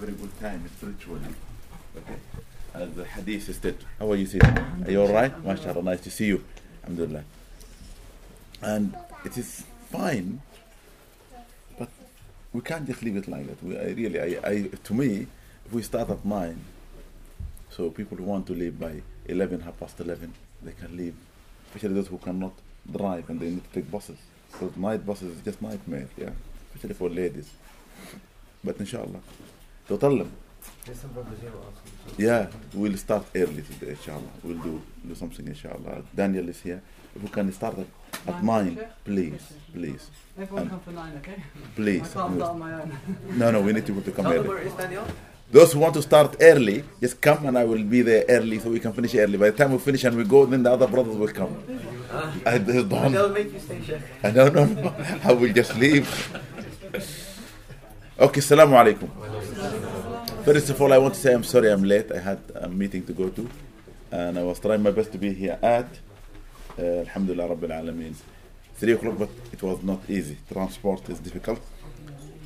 very good time spiritually. Okay. As the hadith said, how are you, Sid? Are you all right? MashaAllah, nice to see you. Alhamdulillah. And it is fine, but we can't just leave it like that. We, I really, I, I, to me, if we start at 9, so people who want to leave by 11, half past 11, they can leave. Especially those who cannot drive and they need to take buses. Because night buses is just nightmare, yeah. Especially for ladies. But inshallah. Total. Yeah, we'll start early today, inshallah. We'll do, do something, inshallah. Daniel is here. If we can start at, at nine, nine please, please. Everyone and come for nine, okay? Please. I can't start on my own. no, no, we need people to come Tell early. Those who want to start early, just come and I will be there early so we can finish early. By the time we finish and we go, then the other brothers will come. Uh, I, I don't make you stay, Sheikh. I no. I will just leave. okay, assalamu alaikum. First of all, I want to say I'm sorry I'm late. I had a meeting to go to, and I was trying my best to be here at uh, Alhamdulillah Rabbil Alameen. Three o'clock, but it was not easy. Transport is difficult.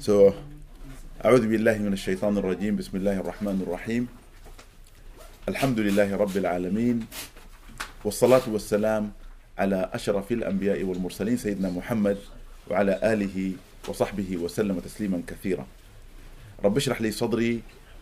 So, أعوذ بالله من الشيطان الرجيم بسم الله الرحمن الرحيم الحمد لله رب العالمين والصلاة والسلام على أشرف الأنبياء والمرسلين سيدنا محمد وعلى آله وصحبه وسلم تسليما كثيرا رب اشرح لي صدري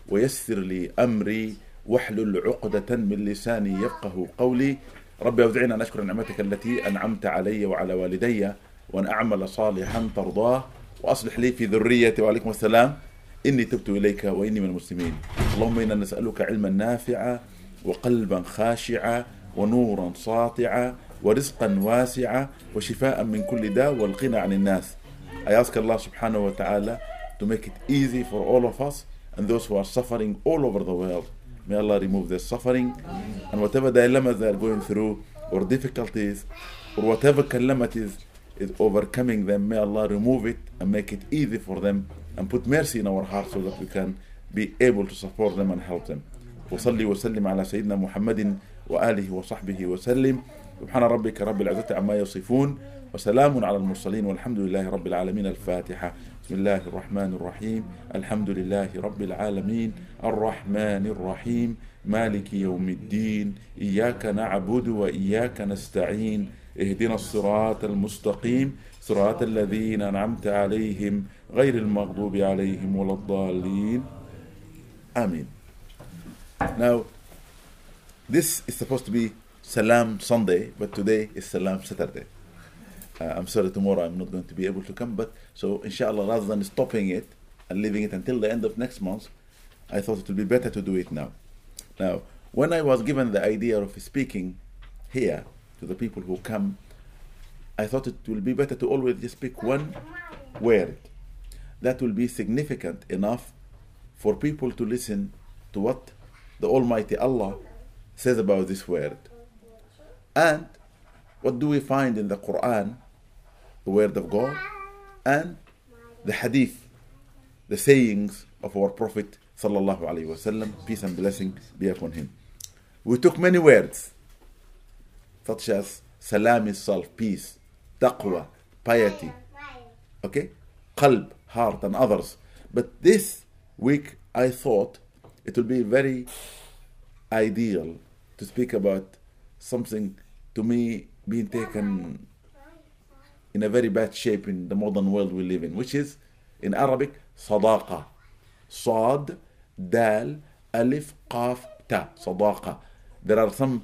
ويسر لي أمري واحلل عقدة من لساني يفقه قولي. رب أوزعني أن أشكر نعمتك التي أنعمت علي وعلى والدي وأن أعمل صالحا ترضاه وأصلح لي في ذريتي. وعليكم السلام. إني تبت إليك وإني من المسلمين. اللهم إنا نسألك علما نافعا وقلبا خاشعا ونورا ساطعا ورزقا واسعا وشفاء من كل داء والغنى عن الناس. Allah subhanahu wa ta'ala to make it easy for all of us and those who are suffering all over the world. May Allah remove their suffering and whatever dilemmas they are going through or difficulties or whatever calamities is overcoming them, may Allah remove it and make it easy for them and put mercy in our hearts so that we can be able to support them and help them. وصلي وسلم على سيدنا محمد وآله وصحبه وسلم سبحان ربك رب العزة عما يصفون وسلام على المرسلين والحمد لله رب العالمين الفاتحة بسم الله الرحمن الرحيم. الحمد لله رب العالمين. الرحمن الرحيم. مالك يوم الدين. إياك نعبد وإياك نستعين. اهدنا الصراط المستقيم. صراط الذين أنعمت عليهم غير المغضوب عليهم ولا الضالين. آمين. Now, this is supposed to be Salam Sunday, but today is Salam Saturday. Uh, I'm sorry, tomorrow I'm not going to be able to come, but so inshallah, rather than stopping it and leaving it until the end of next month, I thought it would be better to do it now. Now, when I was given the idea of speaking here to the people who come, I thought it will be better to always just pick one word that will be significant enough for people to listen to what the Almighty Allah says about this word. And what do we find in the Quran, the word of God, and the hadith, the sayings of our Prophet sallallahu alaihi wasallam, peace and blessing be upon him. We took many words, such as salam itself, peace, taqwa, piety, okay, qalb, heart, and others. But this week I thought it will be very ideal to speak about something to me being taken in a very bad shape in the modern world we live in, which is in Arabic صداقة صاد دال ألف قاف تا صداقة There are some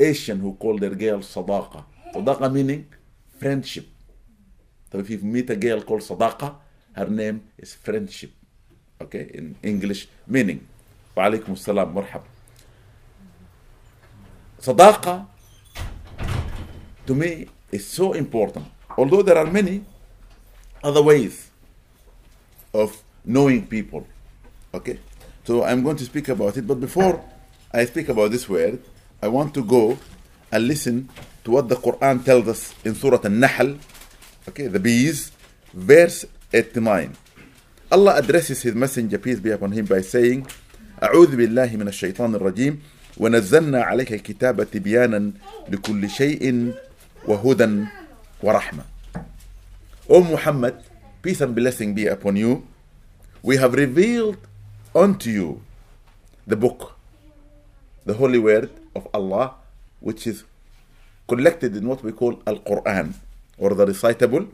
Asian who call their girls صداقة صداقة meaning friendship So if you meet a girl called صداقة her name is friendship okay in English meaning وعليكم السلام مرحبا صداقة to me is so important although there are many other ways of knowing people okay so I'm going to speak about it but before I speak about this word I want to go and listen to what the Quran tells us in Surah An-Nahl okay the bees verse 89 Allah addresses his messenger peace be upon him by saying أعوذ بالله من الشيطان الرجيم ونزلنا عليك الكتاب تبيانا لكل شيء وهدى ورحمة O Muhammad peace and blessing be upon you we have revealed unto you the book, the holy word of Allah, which is collected in what we call Al Quran or the recitable.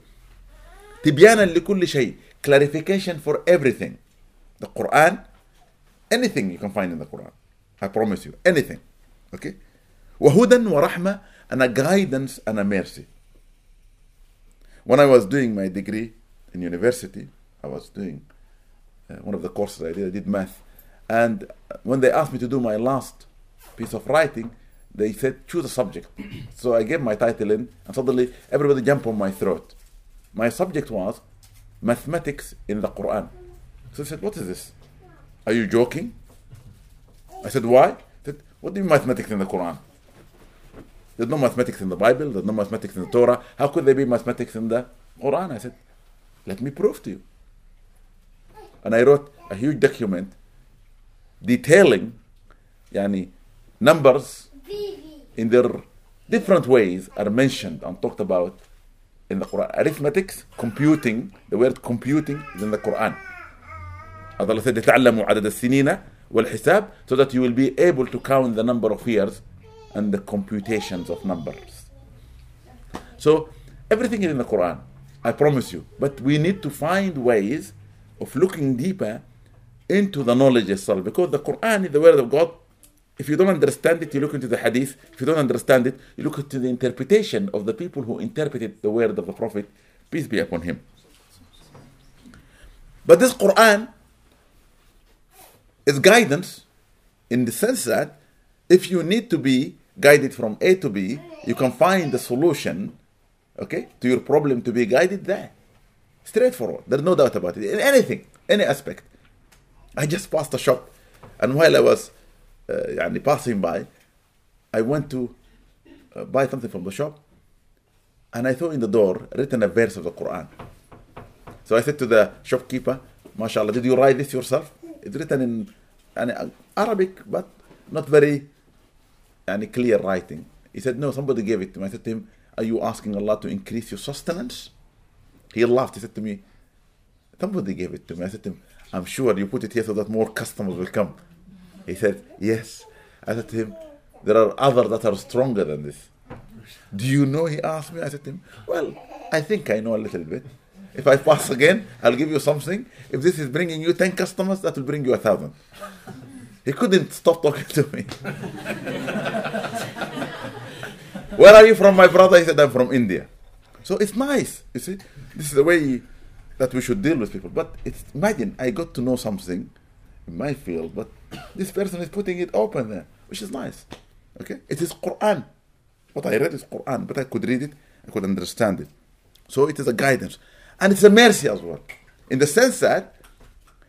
تبيانا لكل شيء clarification for everything the Quran anything you can find in the Quran I promise you anything okay وهدى ورحمة and a guidance and a mercy when I was doing my degree in university I was doing uh, one of the courses I did I did math and when they asked me to do my last piece of writing they said choose a subject so I gave my title in and suddenly everybody jumped on my throat my subject was mathematics in the Quran. So I said, What is this? Are you joking? I said, Why? I said, What do you mean mathematics in the Quran? There's no mathematics in the Bible, there's no mathematics in the Torah. How could there be mathematics in the Quran? I said, Let me prove to you. And I wrote a huge document detailing yani, numbers in their different ways are mentioned and talked about in the Quran. Arithmetics, computing, the word computing is in the Quran. Allah said, "تعلموا عدد السنين والحساب," so that you will be able to count the number of years and the computations of numbers. So everything is in the Quran. I promise you. But we need to find ways of looking deeper into the knowledge itself because the Quran is the word of God if you don't understand it, you look into the hadith. If you don't understand it, you look into the interpretation of the people who interpreted the word of the Prophet, peace be upon him. But this Quran is guidance in the sense that if you need to be guided from A to B, you can find the solution, okay, to your problem to be guided there. Straightforward. There's no doubt about it. In anything, any aspect. I just passed a shop, and while I was uh, passing by, I went to uh, buy something from the shop, and I saw in the door written a verse of the Quran. So I said to the shopkeeper, MashaAllah, did you write this yourself? It's written in, in Arabic, but not very and clear writing. He said, No, somebody gave it to me. I said to him, Are you asking Allah to increase your sustenance? He laughed. He said to me, Somebody gave it to me. I said to him, I'm sure you put it here so that more customers will come. He said, Yes. I said to him, There are others that are stronger than this. Do you know? He asked me. I said to him, Well, I think I know a little bit. If I pass again, I'll give you something. If this is bringing you 10 customers, that will bring you a thousand. He couldn't stop talking to me. Where are you from, my brother? He said, I'm from India. So it's nice. You see, this is the way that we should deal with people. But it's, imagine I got to know something in my field, but this person is putting it open there, which is nice. Okay? It is Quran. What I read is Quran, but I could read it, I could understand it. So it is a guidance. And it's a mercy as well. In the sense that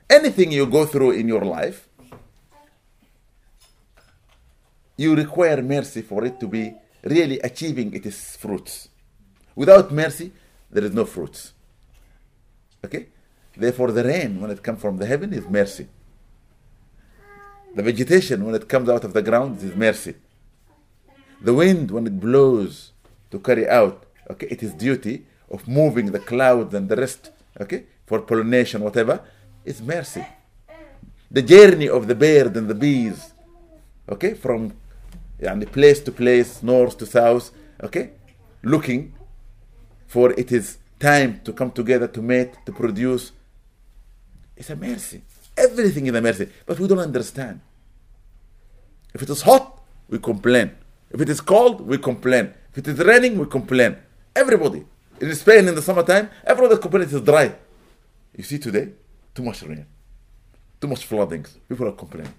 anything you go through in your life, you require mercy for it to be really achieving its fruits. Without mercy, there is no fruits. Okay? Therefore, the rain, when it comes from the heaven, is mercy. The vegetation, when it comes out of the ground, is mercy. The wind, when it blows to carry out, okay, it is duty of moving the clouds and the rest, okay, for pollination, whatever, is mercy. The journey of the bird and the bees, okay, from yani, place to place, north to south, okay, looking for it is time to come together to mate, to produce. It's a mercy. Everything is a mercy, but we don't understand. If it is hot, we complain. If it is cold, we complain. If it is raining, we complain. Everybody. In Spain in the summertime, everybody complains it is dry. You see today, too much rain, too much floodings. People are complaining.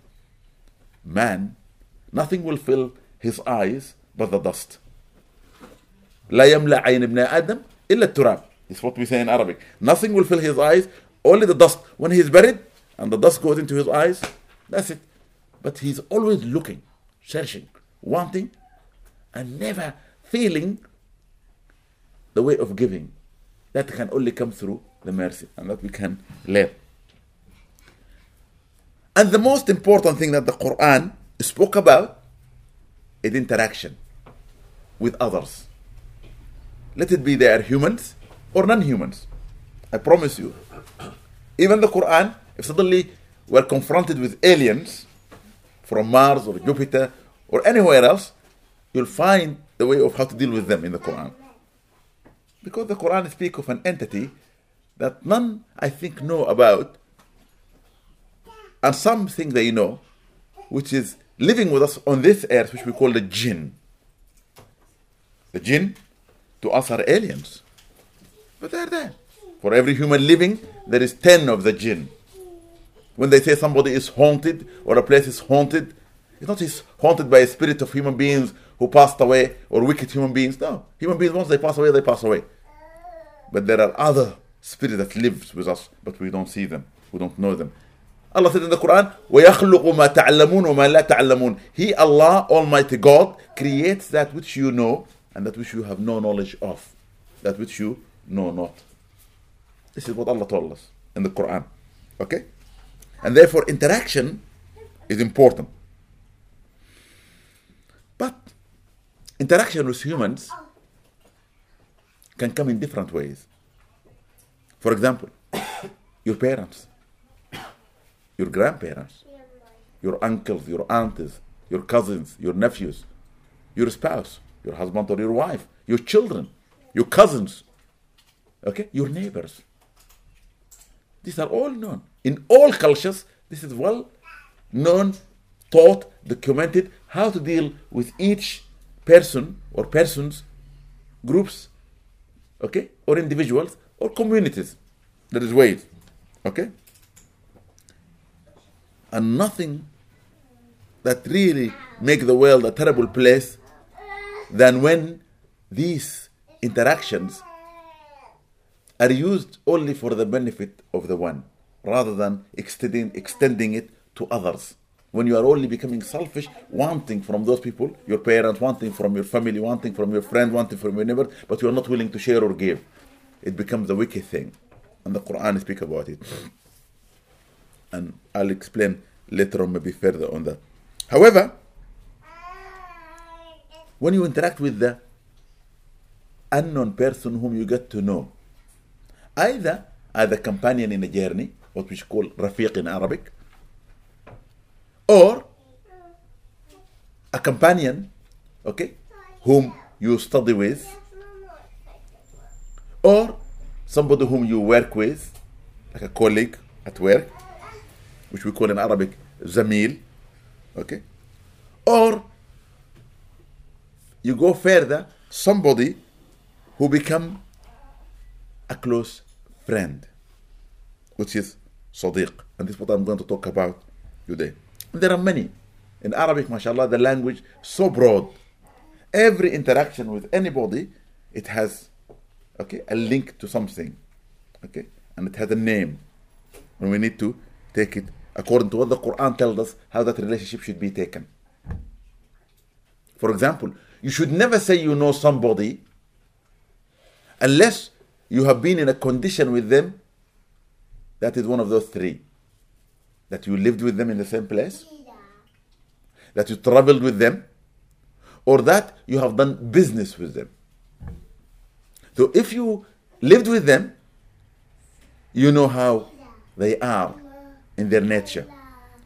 Man, nothing will fill his eyes but the dust. لا يملأ عين ابن آدم إلا التراب. It's what we say in Arabic. Nothing will fill his eyes, only the dust. When he is buried and the dust goes into his eyes, that's it. But he's always looking, searching, wanting, and never feeling the way of giving. That can only come through the mercy and that we can learn. And the most important thing that the Quran spoke about is interaction with others. Let it be they are humans or non humans. I promise you. Even the Quran, if suddenly we're confronted with aliens from Mars or Jupiter or anywhere else, you'll find the way of how to deal with them in the Quran. Because the Quran speaks of an entity that none, I think, know about, and some think they know, which is living with us on this earth, which we call the jinn. The jinn, to us, are aliens. But they're there. For every human living, there is 10 of the jinn. When they say somebody is haunted or a place is haunted, it's not just haunted by a spirit of human beings who passed away or wicked human beings. No. Human beings, once they pass away, they pass away. But there are other spirits that lives with us, but we don't see them. We don't know them. Allah said in the Quran, وَيَخْلُقُ مَا تَعْلَمُونَ وَمَا لَا تَعْلَمُونَ He, Allah, Almighty God, creates that which you know and that which you have no knowledge of. That which you know not. This is what Allah told us in the Quran. Okay? And therefore, interaction is important. But interaction with humans can come in different ways. For example, your parents, your grandparents, your uncles, your aunts, your cousins, your nephews, your spouse, your husband or your wife, your children, your cousins, okay, your neighbors. These are all known. In all cultures, this is well known, taught, documented how to deal with each person or persons, groups, okay, or individuals or communities. That is ways, okay? And nothing that really make the world a terrible place than when these interactions are used only for the benefit of the one rather than extending, extending it to others. When you are only becoming selfish, wanting from those people, your parents, wanting from your family, wanting from your friend, wanting from your neighbor, but you are not willing to share or give, it becomes a wicked thing. And the Quran speaks about it. And I'll explain later on, maybe further on that. However, when you interact with the unknown person whom you get to know, either as a companion in a journey, what we call rafiq in Arabic, or a companion, okay, whom you study with, or somebody whom you work with, like a colleague at work, which we call in Arabic zamil, okay, or you go further, somebody who become a close friend, which is Sadiq. And this is what I'm going to talk about today. There are many. In Arabic, mashallah, the language so broad. Every interaction with anybody, it has okay, a link to something. Okay? And it has a name. And we need to take it according to what the Quran tells us how that relationship should be taken. For example, you should never say you know somebody unless you have been in a condition with them that is one of those three. That you lived with them in the same place, that you traveled with them, or that you have done business with them. So if you lived with them, you know how they are in their nature.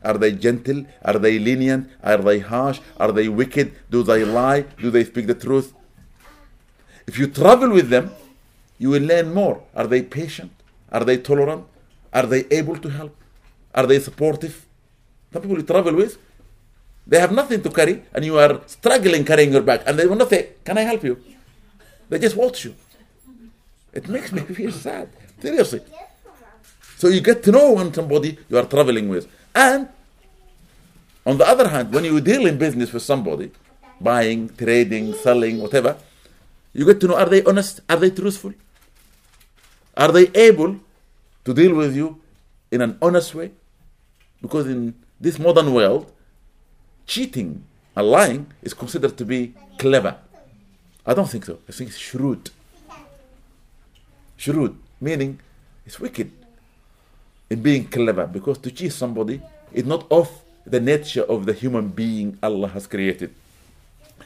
Are they gentle? Are they lenient? Are they harsh? Are they wicked? Do they lie? Do they speak the truth? If you travel with them, you will learn more. Are they patient? Are they tolerant? Are they able to help? Are they supportive? Some people you travel with, they have nothing to carry, and you are struggling carrying your bag, and they will not say, Can I help you? They just watch you. It makes me feel sad. Seriously. So you get to know when somebody you are traveling with. And on the other hand, when you deal in business with somebody, buying, trading, selling, whatever, you get to know are they honest? Are they truthful? Are they able to deal with you in an honest way. Because in this modern world, cheating and lying is considered to be clever. I don't think so. I think it's shrewd. Shrewd, meaning it's wicked in being clever because to cheat somebody is not of the nature of the human being Allah has created.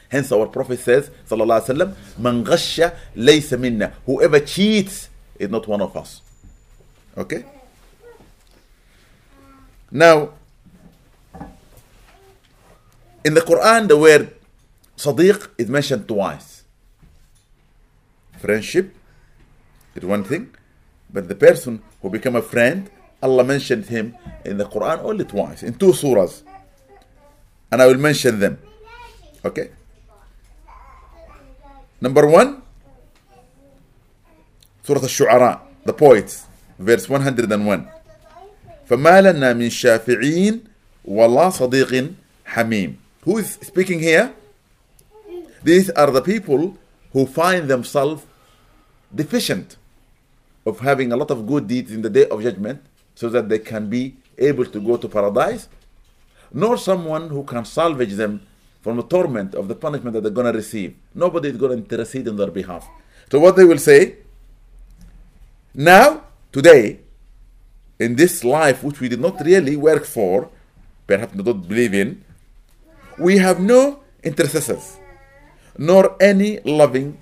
Hence our Prophet says, Sallallahu Alaihi Wasallam. Whoever cheats is not one of us. Okay? Now, in the Quran, the word Sadiq is mentioned twice. Friendship is one thing, but the person who become a friend, Allah mentioned him in the Quran only twice, in two surahs. And I will mention them. Okay? Number one, Surah Al-Shu'ara, the poets, verse 101. فما لنا من شافعين ولا صديق حميم. Who is speaking here? These are the people who find themselves deficient of having a lot of good deeds in the day of judgment so that they can be able to go to paradise, nor someone who can salvage them from the torment of the punishment that they're going to receive. Nobody is going to intercede on their behalf. So, what they will say now, today, in this life which we did not really work for, perhaps don't believe in, we have no intercessors, nor any loving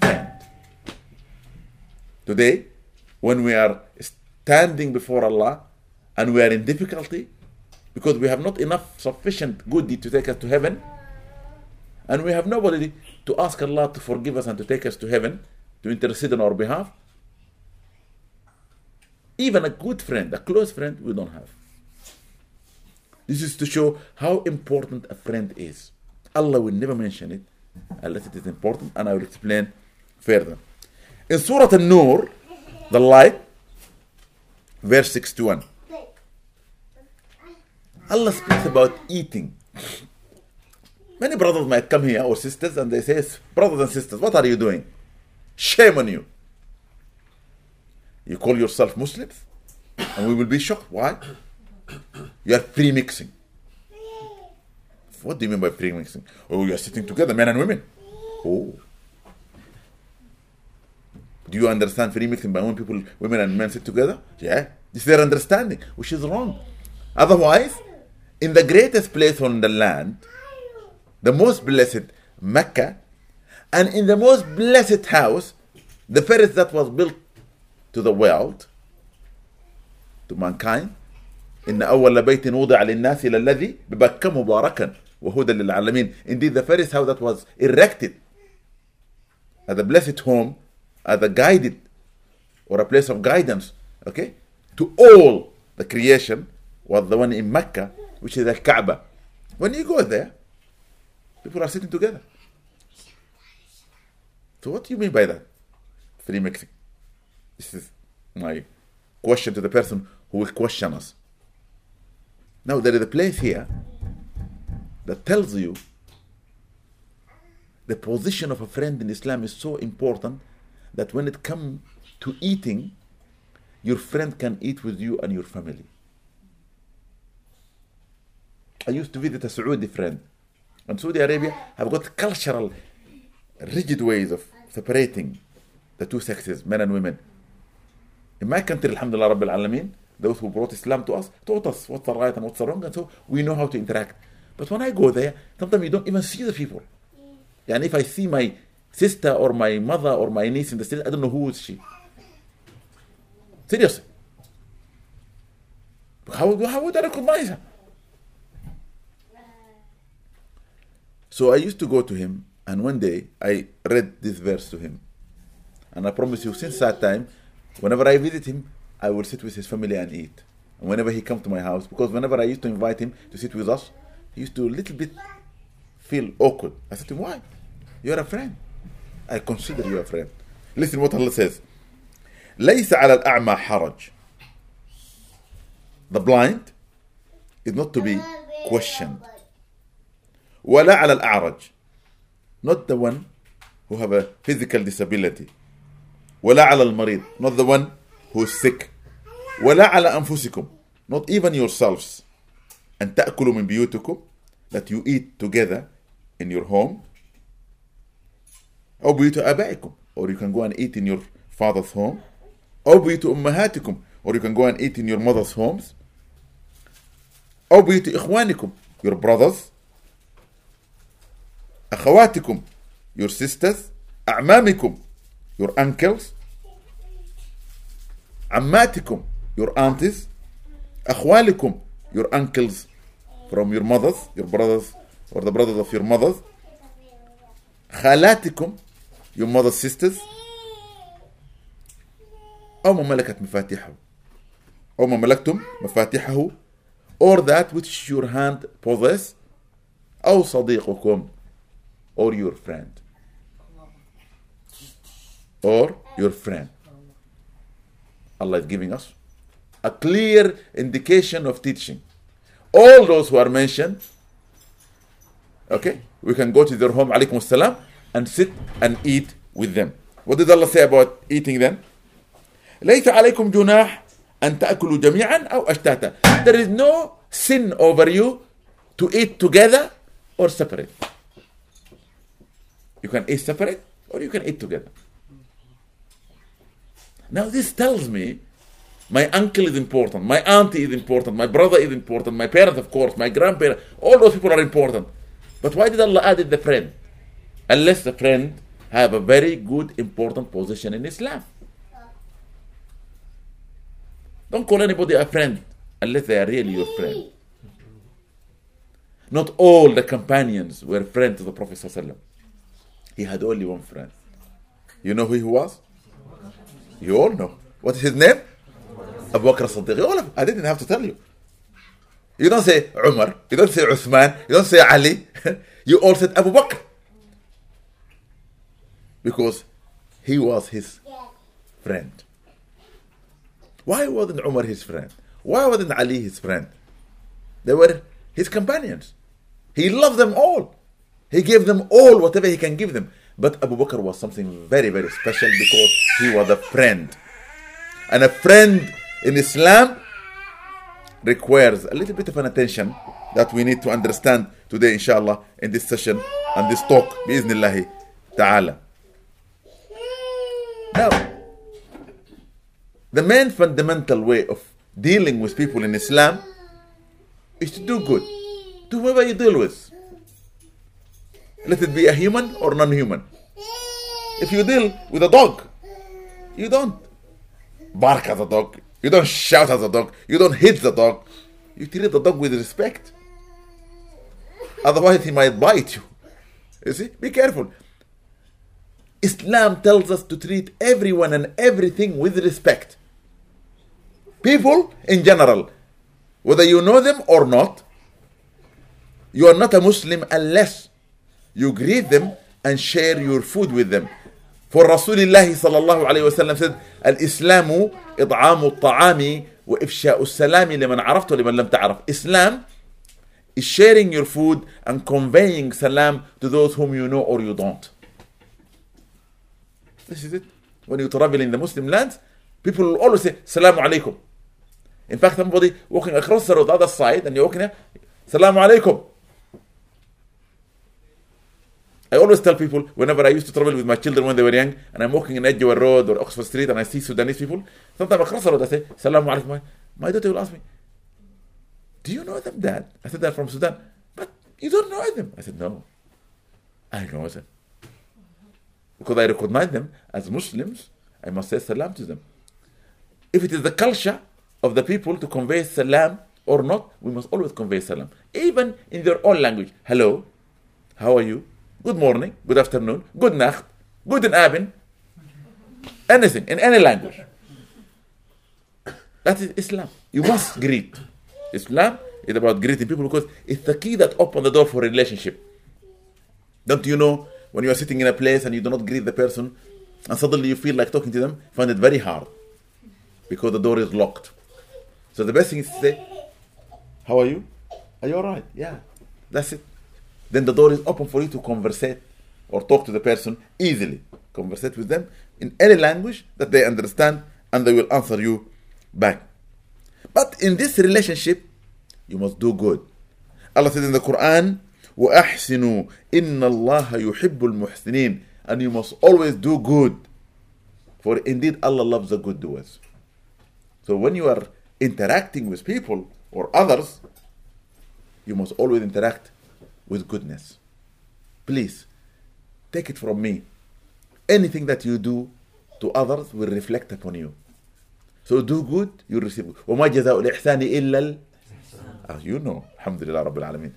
friend. Today, when we are standing before Allah and we are in difficulty because we have not enough sufficient good deed to take us to heaven, and we have nobody to ask Allah to forgive us and to take us to heaven, to intercede on our behalf, even a good friend, a close friend, we don't have. This is to show how important a friend is. Allah will never mention it unless it is important, and I will explain further. In Surah An-Nur, the light, verse 61, Allah speaks about eating. Many brothers might come here or sisters and they say, Brothers and sisters, what are you doing? Shame on you. You call yourself Muslims? And we will be shocked. Why? You are pre-mixing. What do you mean by pre-mixing? Oh, you are sitting together, men and women. Oh. Do you understand pre-mixing by when people, women and men sit together? Yeah. This is their understanding, which is wrong. Otherwise, in the greatest place on the land, the most blessed Mecca, and in the most blessed house, the first that was built to the world, to mankind إن أول بيت وضع للناس للذي ببكة مباركا وهدى للعالمين Indeed the first house that was erected as a blessed home as a guided or a place of guidance okay? To all the creation was the one in Mecca which is the Kaaba. When you go there people are sitting together. So what do you mean by that? Free mixing this is my question to the person who will question us. Now, there is a place here that tells you the position of a friend in Islam is so important that when it comes to eating, your friend can eat with you and your family. I used to visit a Saudi friend, and Saudi Arabia have got cultural, rigid ways of separating the two sexes, men and women. In my country, Alhamdulillah Rabbil Alameen, those who brought Islam to us taught us what's the right and what's the wrong, and so we know how to interact. But when I go there, sometimes you don't even see the people. And if I see my sister or my mother or my niece in the street, I don't know who is she. Seriously. How, how would I recognize her? So I used to go to him, and one day I read this verse to him. And I promise you, since that time, whenever I visit him, I will sit with his family and eat. And whenever he comes to my house, because whenever I used to invite him to sit with us, he used to a little bit feel awkward. I said to him, Why? You're a friend. I consider you a friend. Listen what Allah says. ليس على الأعمى حرج. The blind is not to be questioned. ولا على الأعرج. Not the one who have a physical disability. ولا على المريض. Not the one who is sick. ولا على أنفسكم. Not even yourselves. أن تأكلوا من بيوتكم. That you eat together in your home. أو بيوت آبائكم. Or you can go and eat in your father's home. أو بيوت أمهاتكم. Or you can go and eat in your mother's homes. أو بيوت إخوانكم. Your brothers. أخواتكم. Your sisters. أعمامكم. Your uncles. عماتكم. Your aunties. أخوالكم. your uncles from your mothers, your brothers, or the brothers of your mothers. خالاتكم, your mother's sisters. أو ما ملكت مفاتيحه. أو ما ملكتم مفاتيحه. Or that which your hand possess. أو صديقكم. Or your friend. Or your friend. Allah is giving us a clear indication of teaching. All those who are mentioned, okay, we can go to their home, alaykum salam, and sit and eat with them. What did Allah say about eating them? ليس عليكم جناح أن تأكلوا جميعا أو أشتاتا. There is no sin over you to eat together or separate. You can eat separate or you can eat together. Now this tells me my uncle is important, my auntie is important, my brother is important, my parents, of course, my grandparents, all those people are important. But why did Allah add the friend? Unless the friend have a very good, important position in Islam. Don't call anybody a friend unless they are really your friend. Not all the companions were friends to the Prophet. ﷺ. He had only one friend. You know who he was? You all know. What is his name? Abu Bakr as-Siddiq. I didn't have to tell you. You don't say Umar. You don't say Uthman. You don't say Ali. you all said Abu Bakr. Because he was his friend. Why wasn't Umar his friend? Why wasn't Ali his friend? They were his companions. He loved them all. He gave them all whatever he can give them. But Abu Bakr was something very, very special because he was a friend. And a friend in Islam requires a little bit of an attention that we need to understand today, inshallah, in this session and this talk, bi'iznillahi ta'ala. Now, the main fundamental way of dealing with people in Islam is to do good to whoever you deal with. Let it be a human or non human. If you deal with a dog, you don't bark at the dog, you don't shout at the dog, you don't hit the dog, you treat the dog with respect. Otherwise, he might bite you. You see? Be careful. Islam tells us to treat everyone and everything with respect. People in general, whether you know them or not, you are not a Muslim unless you greet them and share your food with them. For Rasulullah sallallahu alayhi wa sallam said, Al-Islamu id'amu al-ta'ami wa ifsha'u salami liman araftu liman lam. Islam is sharing your food and conveying salam to those whom you know or you don't. This is it. When you travel in the Muslim lands, people will always say, Salamu alaikum. In fact, somebody walking across the road, the other side, and you're walking there, Salamu alaikum. I always tell people whenever I used to travel with my children when they were young, and I'm walking in Edgware Road or Oxford Street, and I see Sudanese people, sometimes across the road I say, Salamu alaikum. My daughter will ask me, Do you know them, Dad? I said, They're from Sudan. But you don't know them. I said, No. I know them. Because I recognize them as Muslims, I must say salam to them. If it is the culture of the people to convey salam or not, we must always convey salam. Even in their own language. Hello, how are you? Good morning, good afternoon, good nacht, guten Abend. Anything, in any language. That is Islam. You must greet. Islam is about greeting people because it's the key that opens the door for relationship. Don't you know when you are sitting in a place and you do not greet the person and suddenly you feel like talking to them, find it very hard because the door is locked. So the best thing is to say, How are you? Are you alright? Yeah. That's it. Then the door is open for you to conversate or talk to the person easily. Conversate with them in any language that they understand and they will answer you back. But in this relationship, you must do good. Allah said in the Quran, وَأَحْسِنُوا إِنَّ اللَّهَ يُحِبُّ الْمُحْسِنِينَ And you must always do good. For indeed Allah loves the good doers. So when you are interacting with people or others, you must always interact with goodness. Please, take it from me. Anything that you do to others will reflect upon you. So do good, you receive good. وما جزاء الإحسان إلا ال... You know, Alhamdulillah Rabbil Alameen.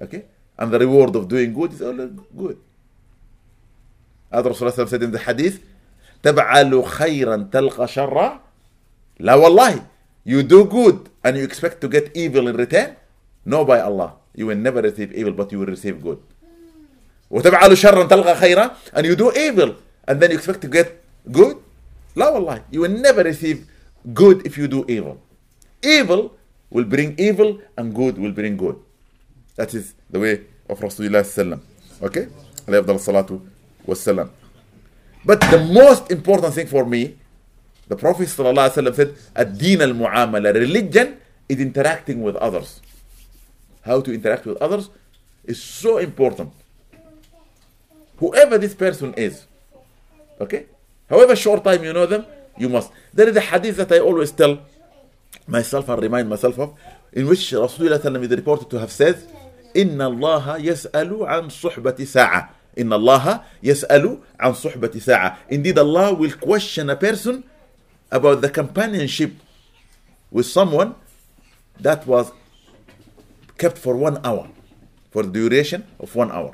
Okay? And the reward of doing good is always good. As Rasulullah said in the hadith, تبعل خيرا تلقى شرا لا والله you do good and you expect to get evil in return no by Allah you will never receive evil but you will receive good وتفعل شرا تلقى خيرا and you do evil and then you expect to get good لا والله you will never receive good if you do evil evil will bring evil and good will bring good That is the way of Rasulullah sallam. Okay? Salatu wasallam. But the most important thing for me, the Prophet sallam said, Ad-din al-mu'amala. Religion is interacting with others. How to interact with others is so important. Whoever this person is, okay? However short time you know them, you must. There is a hadith that I always tell myself and remind myself of, in which Rasulullah is reported to have said, إن الله يسأل عن صحبة ساعة إن الله يسأل عن صحبة ساعة Indeed Allah will question a person about the companionship with someone that was kept for one hour for the duration of one hour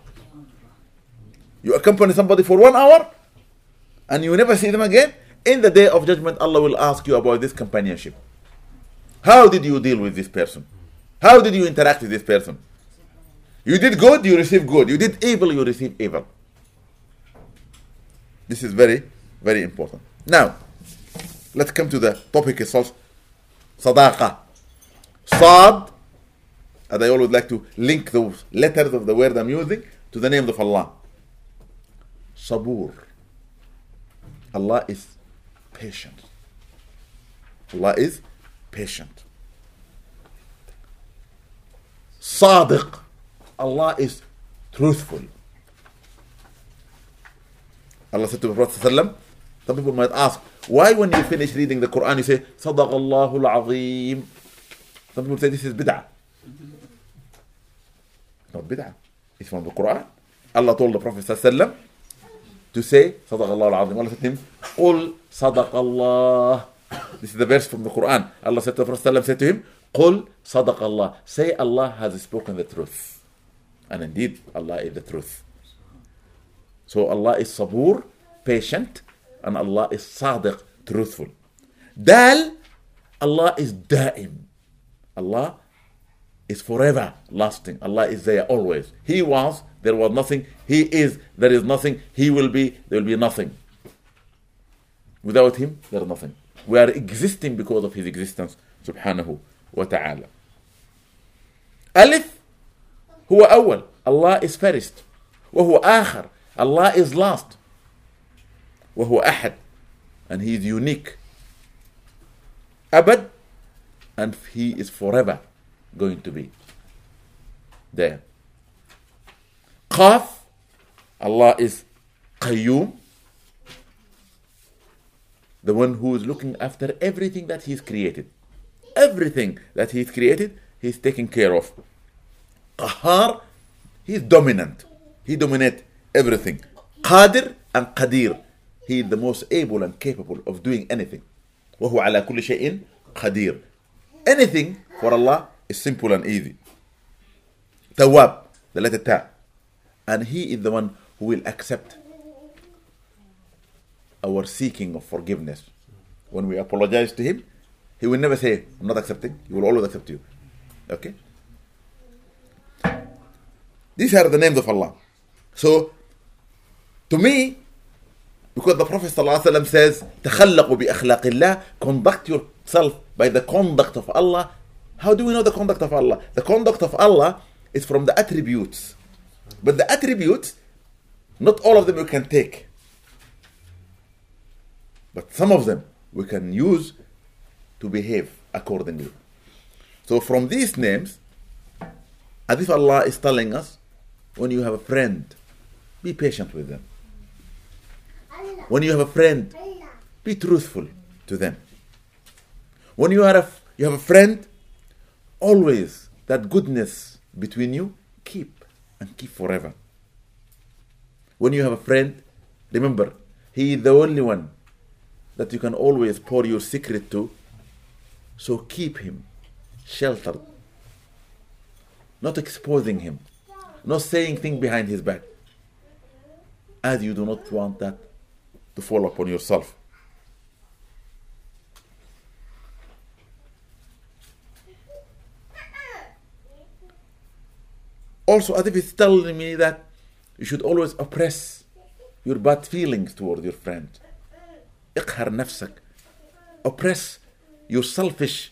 you accompany somebody for one hour and you never see them again in the day of judgment Allah will ask you about this companionship how did you deal with this person how did you interact with this person You did good, you receive good. You did evil, you receive evil. This is very, very important. Now, let's come to the topic itself. Sadaqa. Sad, and I always like to link those letters of the word I'm using to the name of Allah. Sabur. Allah is patient. Allah is patient. Sadiq. Allah is truthful Allah said to the Prophet ﷺ, some people might ask why when you finish reading the Quran you say صدق الله العظيم some people say this is bid'ah not bid'ah it's from the Quran Allah told the Prophet ﷺ to say صدق الله العظيم Allah said to him قل صدق الله this is the verse from the Quran Allah said to the Prophet ﷺ said to him قل صدق الله say Allah has spoken the truth and indeed Allah is the truth so Allah is sabur patient and Allah is sadiq truthful dal Allah is daim Allah is forever lasting. Allah is there always. He was, there was nothing. He is, there is nothing. He will be, there will be nothing. Without Him, there is nothing. We are existing because of His existence. Subhanahu wa ta'ala. Alif, هو أول. Allah is first. وهو آخر. Allah is last. وهو أحد. And He is unique. أبد. And He is forever going to be there. Qaf, Allah is Qayyum, the one who is looking after everything that He's created. Everything that He's created, He's taking care of. Qahar, He's dominant. He dominates everything. Qadir and Qadir, He is the most able and capable of doing anything. وهو على كل شيء قدير. Anything for Allah is simple and easy. Tawab, the letter Ta. And He is the one who will accept our seeking of forgiveness. When we apologize to Him, He will never say, I'm not accepting. He will always accept you. Okay? These are the names of Allah. So, to me, because the Prophet ﷺ says, تخلقوا بأخلاق الله, conduct yourself by the conduct of Allah. How do we know the conduct of Allah? The conduct of Allah is from the attributes. But the attributes, not all of them we can take. But some of them we can use to behave accordingly. So from these names, as if Allah is telling us, when you have a friend, be patient with them. When you have a friend, be truthful to them. When you are a, you have a friend, always that goodness between you keep and keep forever. When you have a friend, remember, he is the only one that you can always pour your secret to. So keep him sheltered not exposing him, not saying things behind his back. As you do not want that to fall upon yourself. Also, as if it's telling me that you should always oppress your bad feelings toward your friend. اقهر نفسك. Oppress your selfish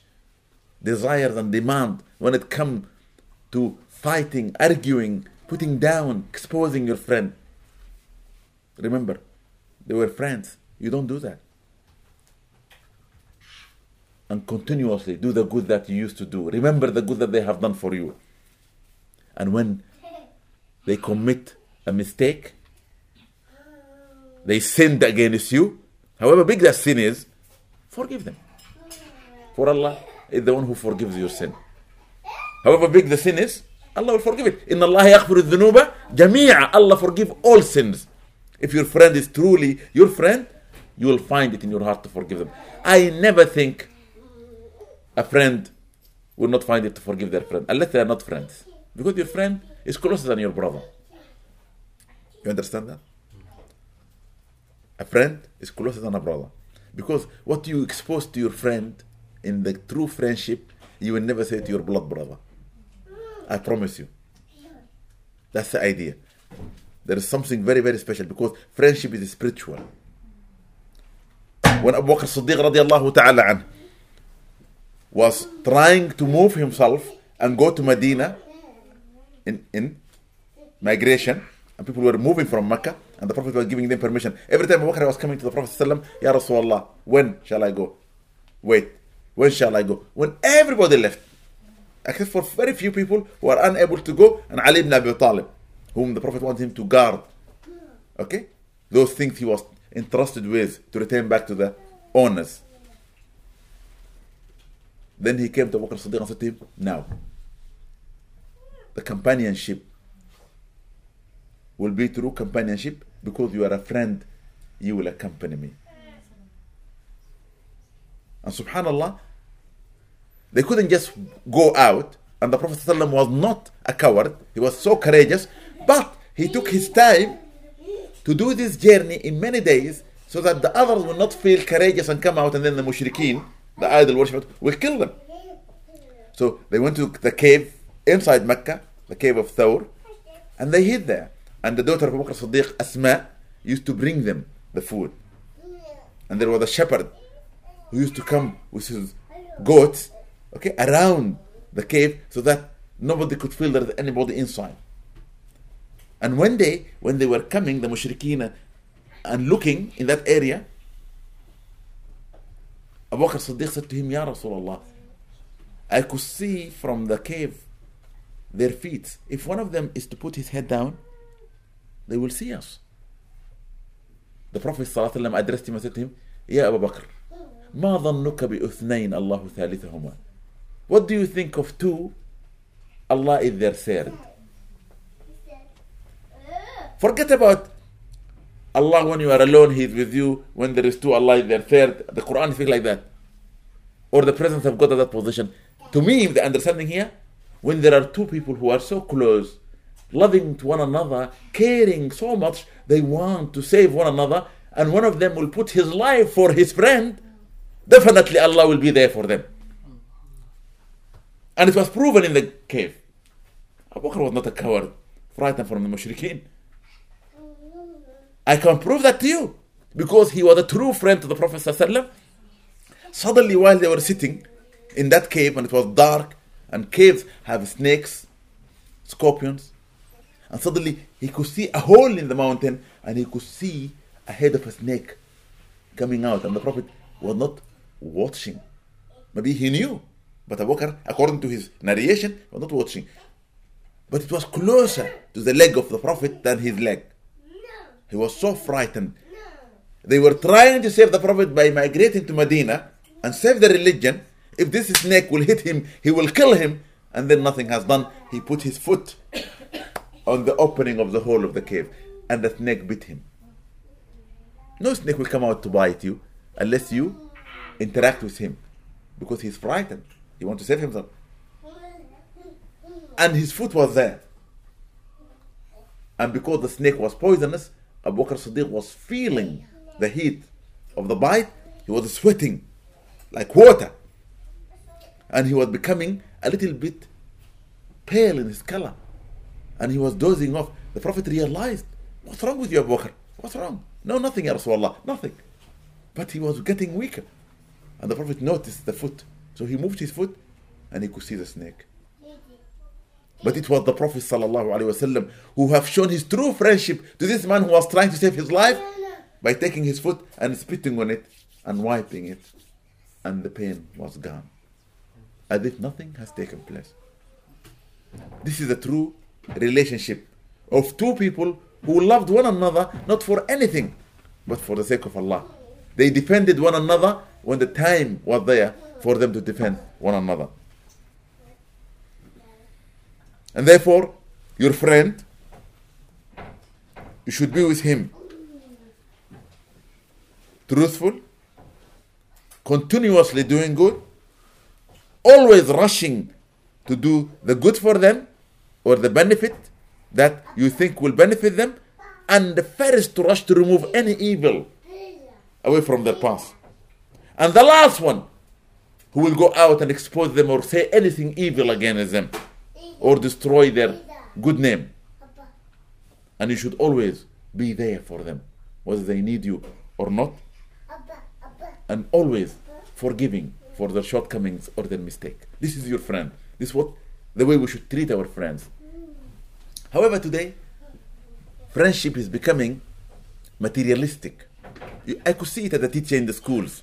desires and demand when it comes to fighting, arguing, putting down, exposing your friend. Remember, they were friends. You don't do that. And continuously do the good that you used to do. Remember the good that they have done for you. And when they commit a mistake, they sinned against you, however big that sin is, forgive them. For Allah is the one who forgives your sin. However big the sin is, Allah will forgive it. In Allah yaghfiru dhunuba jami'a. Allah forgive all sins. If your friend is truly your friend, you will find it in your heart to forgive them. I never think a friend will not find it to forgive their friend unless they are not friends. Because your friend is closer than your brother. You understand that? A friend is closer than a brother. Because what you expose to your friend in the true friendship, you will never say to your blood brother. I promise you. That's the idea. There is something very, very special because friendship is spiritual. When Abu Bakr Siddiq radiallahu ta'ala was trying to move himself and go to Medina in, in migration, and people were moving from Mecca, and the Prophet was giving them permission. Every time Abu Bakr was coming to the Prophet, Ya Rasulullah, when shall I go? Wait, when shall I go? When everybody left, except for very few people who are unable to go, and Ali ibn Abi Talib, whom the Prophet wanted him to guard. Okay? Those things he was entrusted with to return back to the owners. Then he came to Abu Bakr Siddiq and said to him, Now, the companionship will be true companionship because you are a friend, you will accompany me. And subhanallah, they couldn't just go out, and the Prophet ﷺ was not a coward, he was so courageous, but he took his time to do this journey in many days so that the others will not feel courageous and come out, and then the mushrikeen, the idol worshippers, will kill them. So they went to the cave inside Mecca, the cave of Thawr, and they hid there. And the daughter of Abu Bakr Siddiq, Asma, used to bring them the food. And there was a shepherd who used to come with his goats, okay, around the cave so that nobody could feel there's anybody inside. And one day, when they were coming, the mushrikeen, and looking in that area, Abu Bakr Siddiq said to him, Ya Rasulullah, I could see from the cave their feet. If one of them is to put his head down, they will see us. The Prophet ﷺ addressed him and said to him, Ya Abu Bakr, ما ظنك بأثنين الله ثالثهما what do you think of two? Allah is their third. Forget about Allah when you are alone, He is with you. When there is two, Allah is their third. The Quran speaks like that. Or the presence of God at that position. To me, the understanding here, when there are two people who are so close, loving to one another, caring so much, they want to save one another, and one of them will put his life for his friend, definitely Allah will be there for them. And it was proven in the cave. Abu Bakr was not a coward, frightened from the mushrikeen. I can prove that to you because he was a true friend to the Prophet. Suddenly, while they were sitting in that cave and it was dark, and caves have snakes, scorpions, and suddenly he could see a hole in the mountain and he could see a head of a snake coming out, and the Prophet was not watching. Maybe he knew, but Abu Bakr, according to his narration, was not watching. But it was closer to the leg of the Prophet than his leg. He was so frightened. They were trying to save the Prophet by migrating to Medina and save the religion. If this snake will hit him, he will kill him. And then nothing has done. He put his foot on the opening of the hole of the cave, and the snake bit him. No snake will come out to bite you unless you interact with him because he's frightened. He wants to save himself. and his foot was there. And because the snake was poisonous, Abu Bakr Siddiq was feeling the heat of the bite. He was sweating like water. And he was becoming a little bit pale in his color. And he was dozing off. The Prophet realized, What's wrong with you, Abu Bakr? What's wrong? No, nothing, Ya Rasulullah, nothing. But he was getting weaker. And the Prophet noticed the foot. So he moved his foot and he could see the snake. But it was the Prophet وسلم, who have shown his true friendship to this man who was trying to save his life by taking his foot and spitting on it and wiping it. And the pain was gone. As if nothing has taken place. This is a true relationship of two people who loved one another not for anything but for the sake of Allah. They defended one another when the time was there for them to defend one another. And therefore, your friend, you should be with him truthful, continuously doing good, always rushing to do the good for them or the benefit that you think will benefit them, and the first to rush to remove any evil away from their path. And the last one who will go out and expose them or say anything evil against them or destroy their good name. And you should always be there for them, whether they need you or not. And always forgiving for their shortcomings or their mistake. This is your friend. This is what the way we should treat our friends. However, today, friendship is becoming materialistic. I could see it as a teacher in the schools.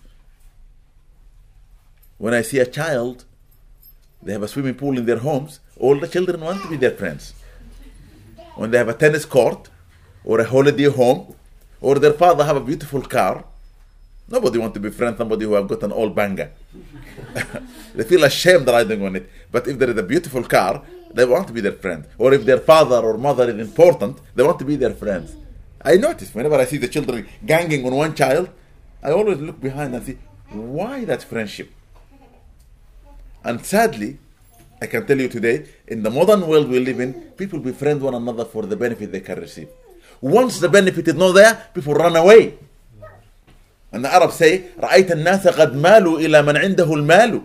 When I see a child, they have a swimming pool in their homes, all the children want to be their friends. When they have a tennis court, or a holiday home, or their father have a beautiful car, nobody want to be friends somebody who have got an old banger. they feel ashamed riding on it. But if there is a beautiful car, they want to be their friend. Or if their father or mother is important, they want to be their friends. I notice whenever I see the children ganging on one child, I always look behind and see why that friendship. And sadly, I can tell you today, in the modern world we live in, people befriend one another for the benefit they can receive. Once the benefit is not there, people run away. And the Arabs say, رأيت الناس قد مالوا إلى من عنده المال.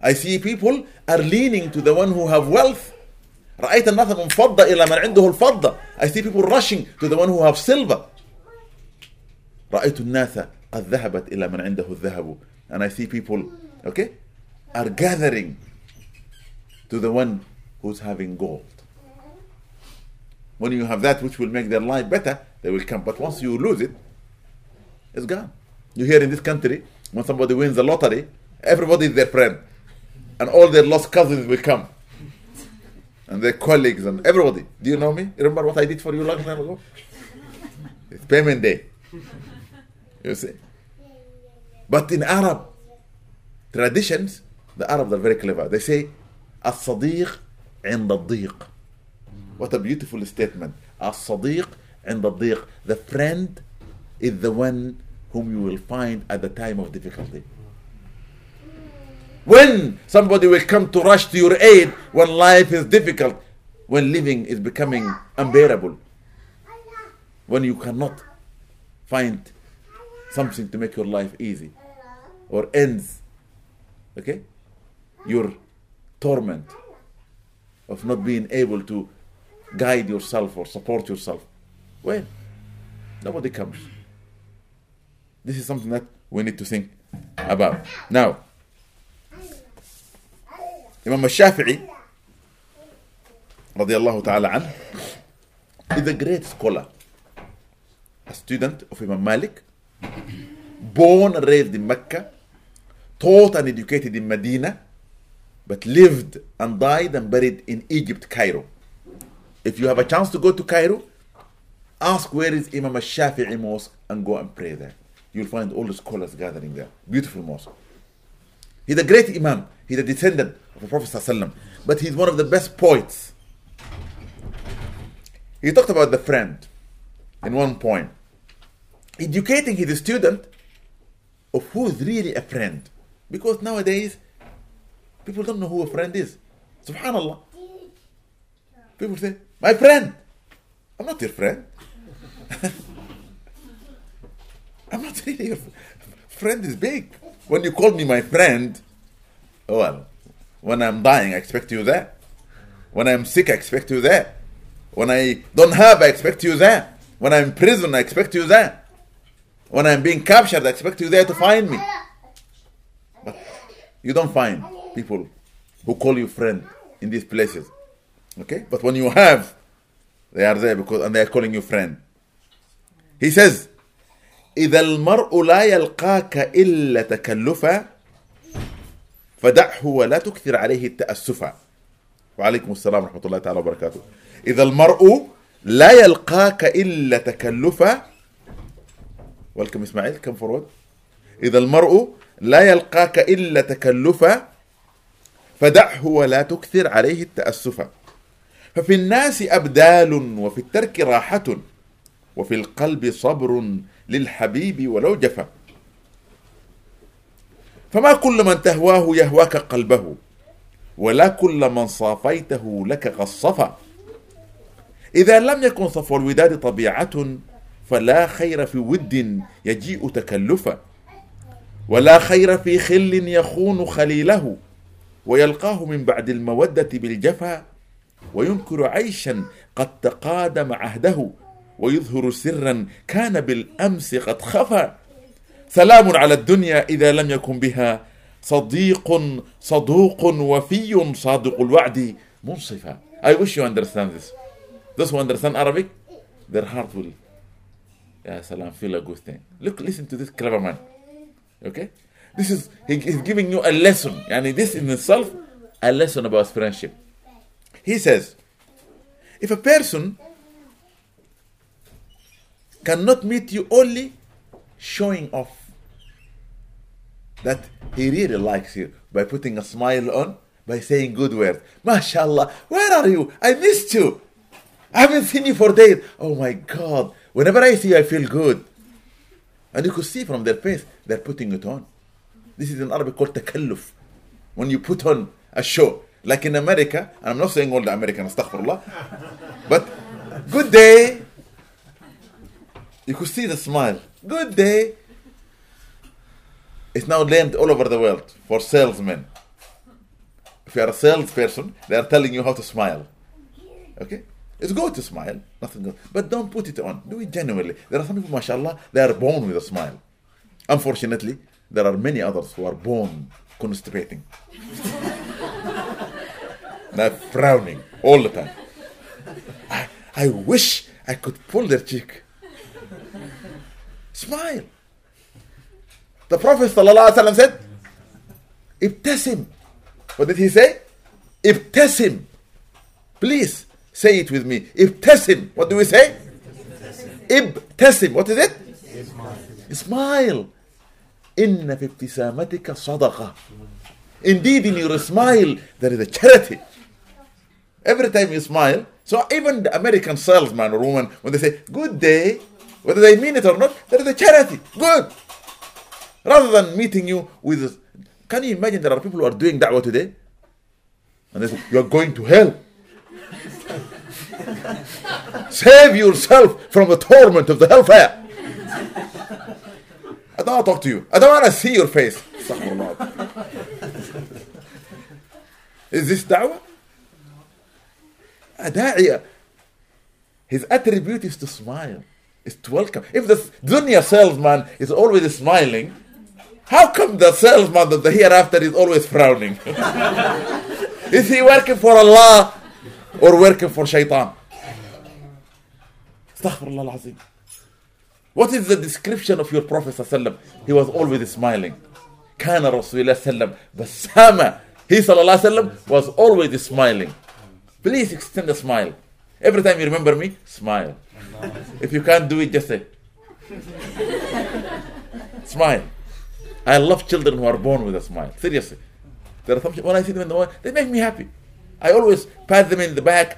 I see people are leaning to the one who have wealth. رأيت الناس منفضة إلى من عنده الفضة. I see people rushing to the one who have silver. رأيت الناس قد ذهبت إلى من عنده الذهب. And I see people, okay, are gathering to the one who's having gold. When you have that which will make their life better, they will come. But once you lose it, it's gone. You hear in this country, when somebody wins the lottery, everybody is their friend. And all their lost cousins will come. And their colleagues and everybody. Do you know me? Remember what I did for you long time ago? It's payment day. You see? But in Arab traditions, the Arabs are very clever. They say, الصديق عند الضيق What a beautiful statement. الصديق عند الضيق The friend is the one whom you will find at the time of difficulty. When somebody will come to rush to your aid when life is difficult, when living is becoming unbearable, when you cannot find something to make your life easy or ends, okay, Your torment of not being able to guide yourself or support yourself. When? Nobody comes. This is something that we need to think about. Now, Imam al-Shafi'i radiallahu ta'ala an, is a great scholar, a student of Imam Malik, born and raised in Mecca, taught and educated in Medina, but lived and died and buried in Egypt, Cairo. If you have a chance to go to Cairo, ask where is Imam al-Shafi'i mosque and go and pray there. You'll find all the scholars gathering there. Beautiful mosque. He's a great Imam. He's a descendant of the Prophet ﷺ. But he's one of the best poets. He talked about the friend in one point. Educating his student of who is really a friend. Because nowadays, people don't know who a friend is. Subhanallah. People say, my friend. I'm not your friend. I'm not really your friend. Friend is big. When you call me my friend, oh well, when I'm dying, I expect you there. When I'm sick, I expect you there. When I don't have, I expect you there. When I'm in prison, I expect you there. When I'm being captured, I expect you there to find me. But you don't find people who call you friend in these places. Okay? But when you have, they are there because and they are calling you friend. He says, إذا المرء لا يلقاك إلا تكلفا فدعه ولا تكثر عليه التأسفا وعليكم السلام ورحمة الله تعالى وبركاته إذا المرء لا يلقاك إلا تكلفا ولكم إسماعيل كم فرود إذا المرء لا يلقاك إلا تكلفا فدعه ولا تكثر عليه التأسفا ففي الناس أبدال وفي الترك راحة وفي القلب صبر للحبيب ولو جفا. فما كل من تهواه يهواك قلبه ولا كل من صافيته لك غصفا. إذا لم يكن صفو الوداد طبيعة فلا خير في ود يجيء تكلفا. ولا خير في خل يخون خليله. ويلقاه من بعد المودة بالجفا وينكر عيشا قد تقادم عهده ويظهر سرا كان بالأمس قد خفى سلام على الدنيا إذا لم يكن بها صديق صدوق وفي صادق الوعد منصفا. I wish you understand this. Those who understand Arabic their heart will يا سلام feel a good thing. Look listen to this clever man. Okay? This is, he, he's giving you a lesson. and this in itself, a lesson about friendship. He says, if a person cannot meet you only showing off that he really likes you by putting a smile on, by saying good words. MashaAllah, where are you? I missed you. I haven't seen you for days. Oh my God. Whenever I see you, I feel good. And you could see from their face, they're putting it on. This is in Arabic called takalluf. When you put on a show. Like in America, and I'm not saying all the Americans, astaghfirullah, but good day. You could see the smile. Good day. It's now learned all over the world for salesmen. If you are a salesperson, they are telling you how to smile. Okay? It's good to smile, nothing good. But don't put it on. Do it genuinely. There are some people, mashallah, they are born with a smile. Unfortunately, there are many others who are born constipating. They're frowning all the time. I, I wish I could pull their cheek. Smile. The Prophet ﷺ said, Ibtasim. What did he say? Ibtasim. Please say it with me. Ibtasim. What do we say? Ibtasim. What is it? Smile. إن في ابتسامتك صدقة. Indeed, in your smile, there is a charity. Every time you smile, so even the American salesman or woman, when they say good day, whether they mean it or not, there is a charity. Good. Rather than meeting you with, can you imagine there are people who are doing da'wah today? And they say, you are going to hell. Save yourself from the torment of the hellfire. I don't want to talk to you. I don't want to see your face. Is this da'wah? A da'iyah. His attribute is to smile, is to welcome. If the dunya salesman is always smiling, how come the salesman of the hereafter is always frowning? is he working for Allah or working for shaitan? Astaghfirullah al-Azim. What is the description of your Prophet ﷺ? He was always smiling. كان رسول الله صلى الله عليه وسلم بسامة. He صلى الله عليه وسلم was always smiling. Please extend a smile. Every time you remember me, smile. If you can't do it, just say. smile. I love children who are born with a smile. Seriously. There are some when I see them in the morning, they make me happy. I always pat them in the back,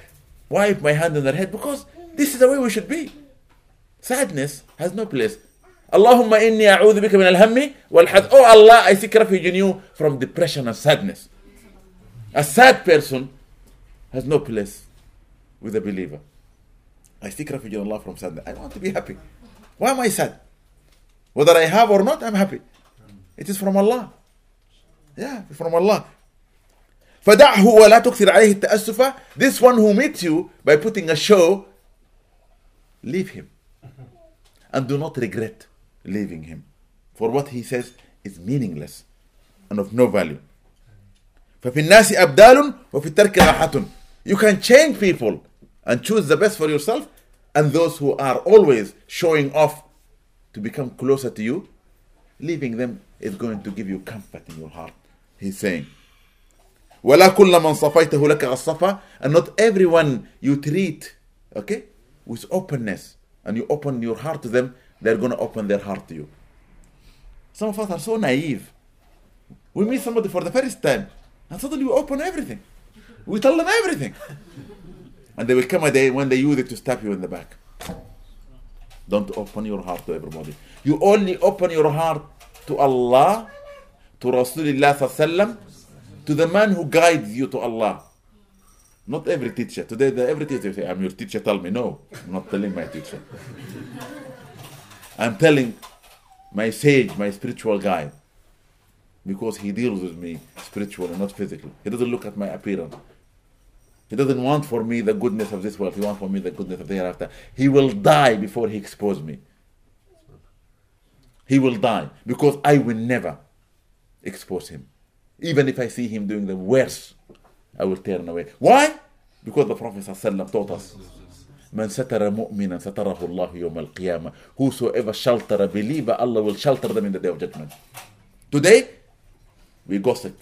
wipe my hand on their head because this is the way we should be. Sadness has no place. Allahumma inni a'udhu bika min al-hammi wal Oh Allah, I seek refuge in you from depression and sadness. A sad person has no place with a believer. I seek refuge in Allah from sadness. I want to be happy. Why am I sad? Whether I have or not, I'm happy. It is from Allah. Yeah, from Allah. فدعه ولا تكثر عليه التأسف This one who meets you by putting a show, leave him. And do not regret leaving him. For what he says is meaningless and of no value. ففي الناس أبدال وفي الترك راحة. You can change people and choose the best for yourself and those who are always showing off to become closer to you, leaving them is going to give you comfort in your heart. He's saying, ولا كل من صفيته لك الصفا and not everyone you treat okay with openness and you open your heart to them they're going to open their heart to you. Some of us are so naive. We meet somebody for the first time and suddenly we open everything. We tell them everything. And there will come a day when they use it to stab you in the back. Don't open your heart to everybody. You only open your heart to Allah to Rasulullah to the man who guides you to Allah. Not every teacher. Today, the, every teacher say, I'm your teacher, tell me. No, I'm not telling my teacher. I'm telling my sage, my spiritual guide. Because he deals with me spiritually, not physically. He doesn't look at my appearance. He doesn't want for me the goodness of this world. He wants for me the goodness of the hereafter. He will die before he expose me. He will die because I will never expose him. Even if I see him doing the worst, I will turn away. Why? Because the Prophet ﷺ taught us. من ستر مؤمنا ستره الله يوم القيامة. Whosoever shelter a believer, Allah will shelter them in the day of judgment. Today, we gossip.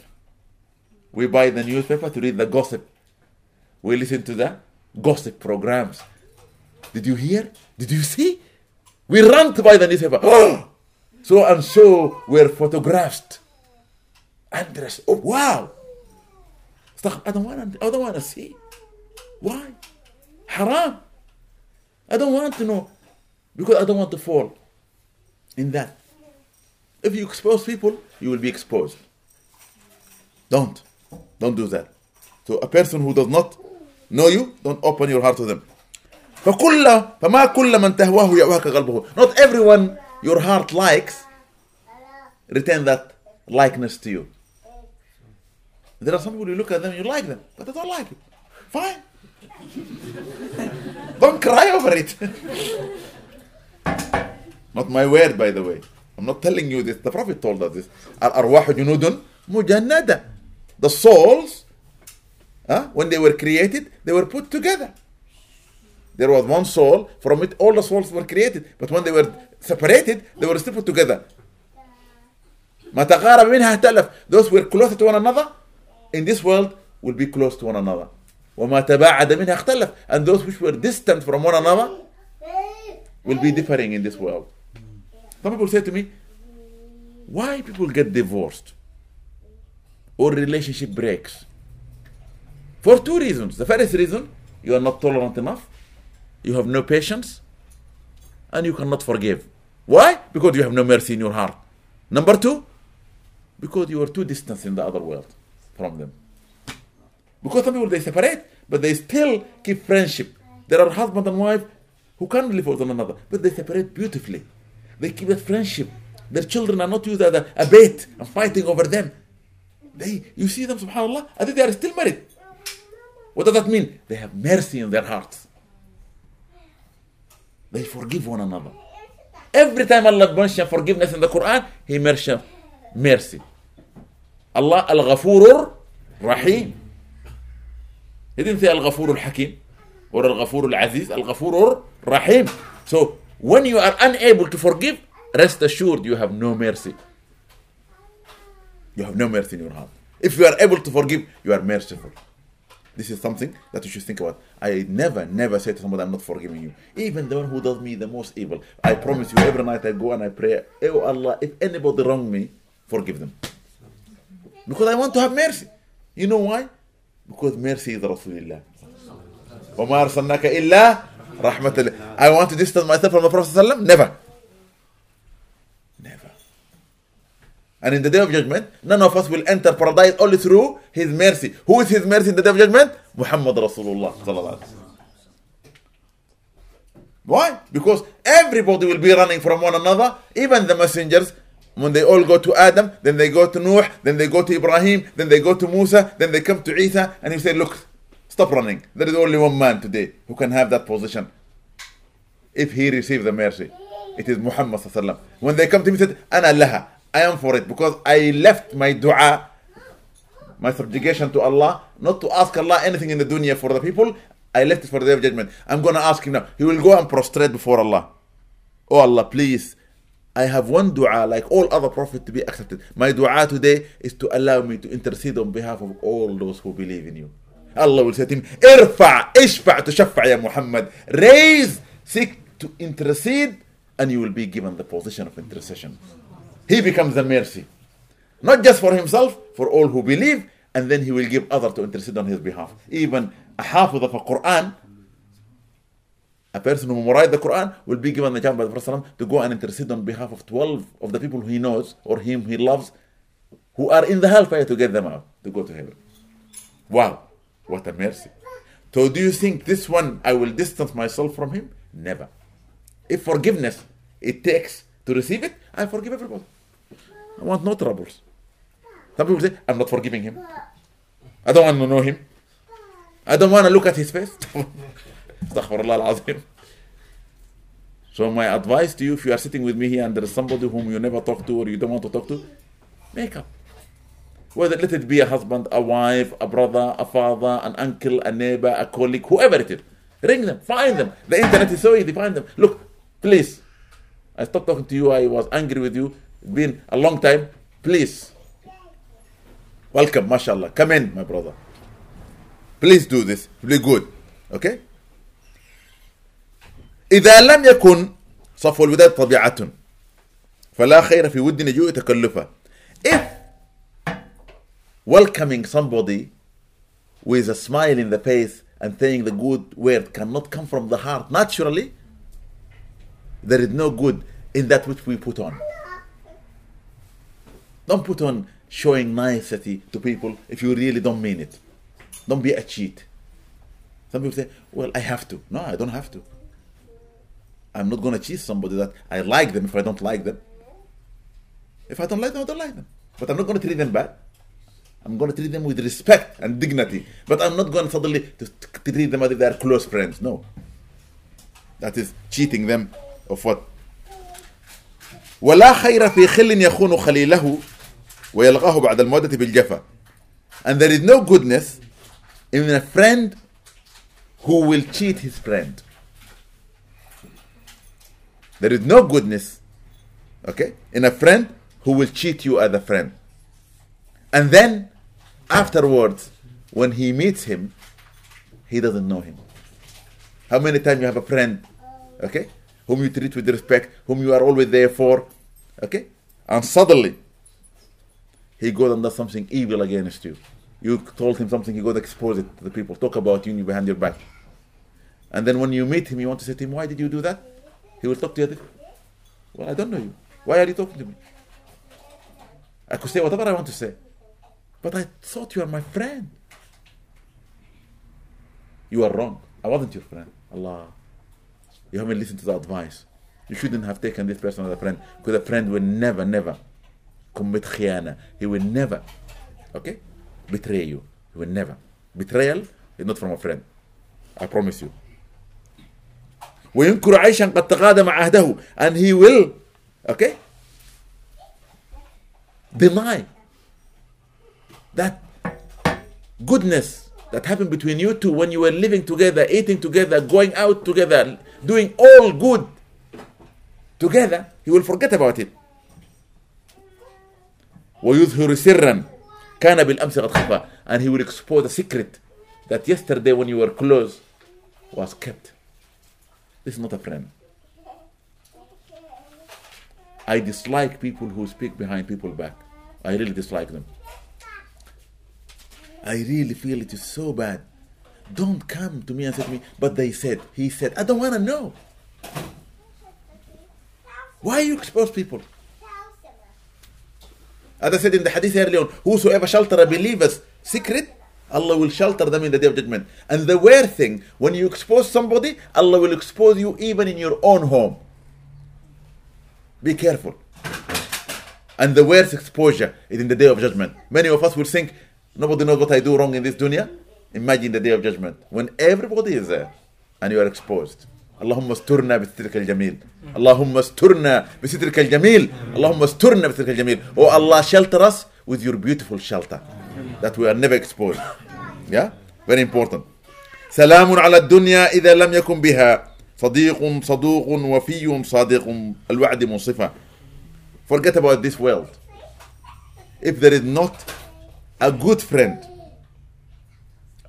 We buy the newspaper to read the gossip. We listen to the gossip programs. Did you hear? Did you see? We run to buy the newspaper. so and so were photographed undressed. Oh wow! I don't want to. I don't want to see. Why? Haram. I don't want to know because I don't want to fall in that. If you expose people, you will be exposed. Don't. Don't do that. So a person who does not know you, don't open your heart to them. فكل فما كل من تهواه يأواك قلبه. Not everyone your heart likes retain that likeness to you. There are some people you look at them, you like them, but I don't like it. Fine. don't cry over it. not my word, by the way. I'm not telling you this. The Prophet told us this. الأرواح جنود مجندة. The souls, uh, when they were created, they were put together. There was one soul, from it all the souls were created, but when they were separated, they were still put together. ما تقارب منها تلف. Those were closer to one another in this world will be close to one another. وما تباعد منها اختلف. And those which were distant from one another will be differing in this world. Some people say to me, why people get divorced or relationship breaks? For two reasons. The first reason, you are not tolerant enough, you have no patience, and you cannot forgive. Why? Because you have no mercy in your heart. Number two, because you are too distant in the other world from them. Because some people they separate, but they still keep friendship. There are husband and wife who can't live with one another, but they separate beautifully. They keep that friendship. Their children are not used as a, a bait and fighting over them. They, you see them, subhanAllah, I think they are still married. What does that mean? They have mercy in their hearts. They forgive one another. Every time Allah mentions forgiveness in the Quran, He mentions mercy. Al-Ghafur Rahim. He didn't say al-Ghafur al-Hakim or al-Ghafur al-Aziz, al-Ghafur Rahim. So when you are unable to forgive, rest assured you have no mercy. You have no mercy in your heart. If you are able to forgive, you are merciful. This is something that you should think about. I never, never say to somebody, I'm not forgiving you. Even the one who does me the most evil. I promise you, every night I go and I pray, Oh Allah, if anybody wrong me, forgive them. Because I want to have mercy. You know why? Because mercy is Rasulullah. وما أرسلناك إلا رحمة الله. I want to distance myself from the Prophet ﷺ? Never. Never. And in the day of judgment, none of us will enter paradise only through His mercy. Who is His mercy in the day of judgment? Muhammad Rasulullah. Why? Because everybody will be running from one another, even the messengers. when they all go to Adam, then they go to Noah, then they go to Ibrahim, then they go to Musa, then they come to Isa, and he said, Look, stop running. There is only one man today who can have that position. If he receives the mercy, it is Muhammad. When they come to me, he said, Ana laha. I am for it because I left my dua, my subjugation to Allah, not to ask Allah anything in the dunya for the people. I left it for the day of judgment. I'm going to ask him now. He will go and prostrate before Allah. Oh Allah, please. I have one dua like all other prophets to be accepted. My dua today is to allow me to intercede on behalf of all those who believe in you. Allah will say to him, Irfa, ishfa' tushaffa ya Muhammad. Raise, seek to intercede, and you will be given the position of intercession. He becomes the mercy. Not just for himself, for all who believe, and then he will give others to intercede on his behalf. Even a half of the Quran, a person who memorized the Quran will be given the chance by the Prophet to go and intercede on behalf of 12 of the people he knows or him he loves who are in the hellfire to get them out, to go to heaven. Wow, what a mercy. So do you think this one I will distance myself from him? Never. If forgiveness it takes to receive it, I forgive everybody. I want no troubles. Some people say, I'm not forgiving him. I don't want to know him. I don't want to look at his face. So my advice to you, if you are sitting with me here and there is somebody whom you never talk to or you don't want to talk to, make up. Whether let it be a husband, a wife, a brother, a father, an uncle, a neighbor, a colleague, whoever it is. Ring them, find them. The internet is so easy, find them. Look, please. I stopped talking to you, I was angry with you. It's been a long time. Please. Welcome, mashallah. Come in, my brother. Please do this. Be good. Okay? إذا لم يكن صفو الوداد طبيعة فلا خير في ود نجوء تكلفة if welcoming somebody with a smile in the face and saying the good word cannot come from the heart naturally there is no good in that which we put on don't put on showing nicety to people if you really don't mean it don't be a cheat some people say well i have to no i don't have to I'm not going to cheat somebody that I like them if I don't like them. If I don't like them, I don't like them. But I'm not going to treat them bad. I'm going to treat them with respect and dignity. But I'm not going suddenly to treat them as if they are close friends. No. That is cheating them of what? ولا خير في خل يخون خليله ويلغاه بعد المودة بالجفا. And there is no goodness in a friend who will cheat his friend. There is no goodness, okay, in a friend who will cheat you as a friend. And then afterwards, when he meets him, he doesn't know him. How many times you have a friend, okay, whom you treat with respect, whom you are always there for, okay, and suddenly he goes and does something evil against you. You told him something, he goes expose it to the people, talk about you behind your back. And then when you meet him, you want to say to him, Why did you do that? He will talk to you. Well, I don't know you. Why are you talking to me? I could say whatever I want to say. But I thought you are my friend. You are wrong. I wasn't your friend. Allah. You haven't listened to the advice. You shouldn't have taken this person as a friend. Because a friend will never, never commit khiyana. He will never, okay, betray you. He will never. Betrayal is not from a friend. I promise you. وينكر عيشا قد تقادم عهده and he will okay deny that goodness that happened between you two when you were living together eating together going out together doing all good together he will forget about it ويظهر سرا كان بالامس قد خفى and he will expose a secret that yesterday when you were close was kept this is not a friend. I dislike people who speak behind people back. I really dislike them. I really feel it is so bad. Don't come to me and say to me, but they said, he said. I don't want to know. Why you expose people? As I said in the hadith earlier on, whosoever shelter a believer's secret, Allah will shelter them in the day of judgment. And the worst thing, when you expose somebody, Allah will expose you even in your own home. Be careful. And the worst exposure is in the day of judgment. Many of us will think, nobody knows what I do wrong in this dunya. Imagine the day of judgment when everybody is there and you are exposed. اللهم استرنا بسترك الجميل اللهم استرنا بسترك الجميل اللهم استرنا بسترك الجميل Oh Allah shelter us with your beautiful shelter that we are never exposed yeah very important سلام على الدنيا إذا لم يكن بها صديق صدوق وفي صادق الوعد منصفة forget about this world if there is not a good friend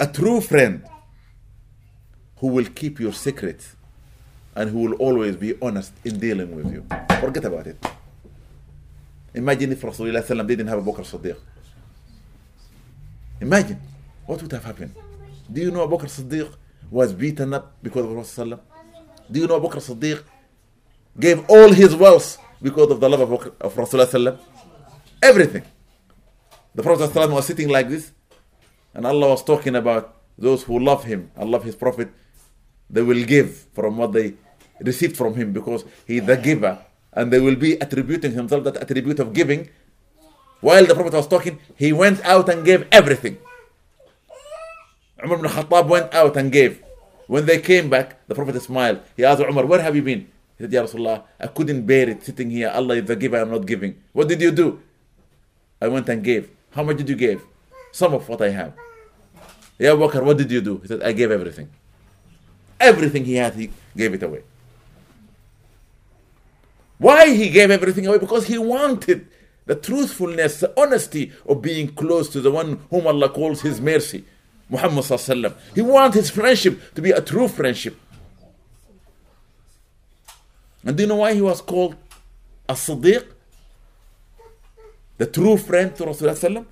a true friend who will keep your secrets and who will always be honest in dealing with you. Forget about it. Imagine if Rasulullah didn't have Abu Bakr Siddiq. Imagine what would have happened. Do you know Abu Bakr Siddiq was beaten up because of Rasulullah? Do you know Abu Bakr Siddiq gave all his wealth because of the love of, of Rasulullah? Everything. The Prophet was sitting like this, and Allah was talking about those who love him and love his Prophet. They will give from what they received from him because he is the giver and they will be attributing himself that attribute of giving while the prophet was talking he went out and gave everything. Umar ibn Khattab went out and gave. When they came back the prophet smiled. He asked Umar where have you been? He said Ya Rasulullah I couldn't bear it sitting here. Allah is the giver I'm not giving. What did you do? I went and gave. How much did you give? Some of what I have. Ya Bakr what did you do? He said I gave everything. Everything he had he gave it away. Why he gave everything away? Because he wanted the truthfulness, the honesty of being close to the one whom Allah calls His mercy, Muhammad. He wanted his friendship to be a true friendship. And do you know why he was called a Siddiq? The true friend to Rasulullah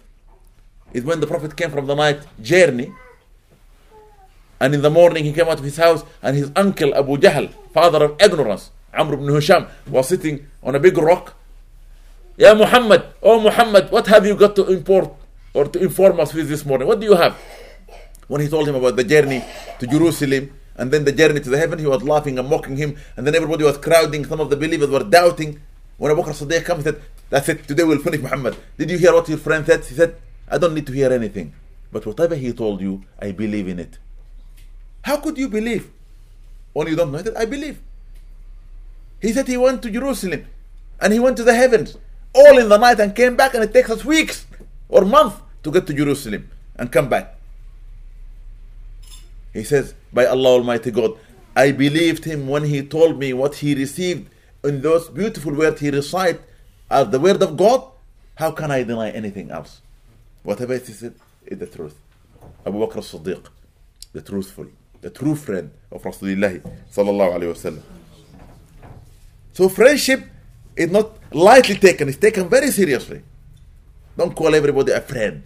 is when the Prophet came from the night journey and in the morning he came out of his house and his uncle Abu Jahl, father of ignorance, Amr ibn Hisham, was sitting on a big rock. Ya Muhammad, oh Muhammad, what have you got to import or to inform us with this morning? What do you have? When he told him about the journey to Jerusalem and then the journey to the heaven, he was laughing and mocking him, and then everybody was crowding. Some of the believers were doubting. When Abu Bakr Siddiq came, he said, That's it, today we'll finish Muhammad. Did you hear what your friend said? He said, I don't need to hear anything. But whatever he told you, I believe in it. How could you believe? When you don't know it, I believe. He said he went to Jerusalem and he went to the heavens all in the night and came back, and it takes us weeks or months to get to Jerusalem and come back. He says, By Allah Almighty God, I believed him when he told me what he received in those beautiful words he recited are the word of God. How can I deny anything else? Whatever he said is the truth. Abu Bakr as-Siddiq, the truthful, the true friend of Rasulullah. So friendship is not lightly taken, it's taken very seriously. Don't call everybody a friend.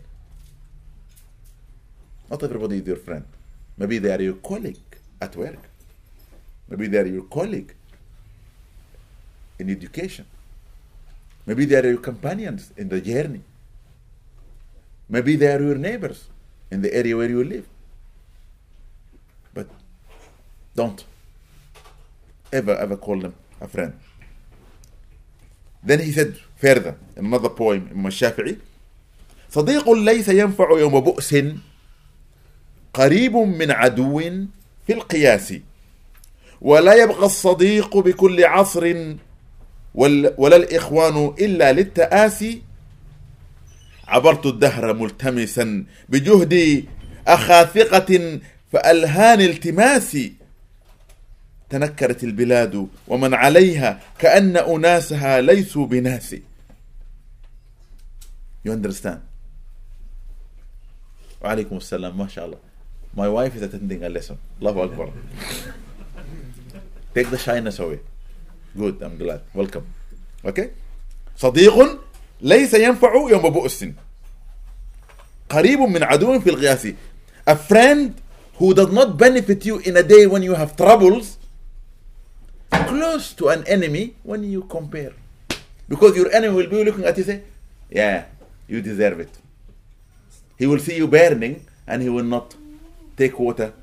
Not everybody is your friend. Maybe they are your colleague at work. Maybe they are your colleague in education. Maybe they are your companions in the journey. Maybe they are your neighbors in the area where you live. But don't ever, ever call them a friend. Then he said further another poem in الشافعي صديق ليس ينفع يوم بؤس قريب من عدو في القياس ولا يبقى الصديق بكل عصر ولا الإخوان إلا للتآسي عبرت الدهر ملتمسا بجهدي أخا ثقة فألهاني التماسي تنكرت البلاد ومن عليها كأن أناسها ليسوا بناس You understand? وعليكم السلام ما شاء الله My wife is attending a lesson الله أكبر Take the shyness away Good, I'm glad Welcome Okay صديق ليس ينفع يوم بؤس قريب من عدو في الغياس A friend who does not benefit you in a day when you have troubles close to an enemy when you compare. Because your enemy will be looking at you say, Yeah, you deserve it. He will see you burning and he will not take water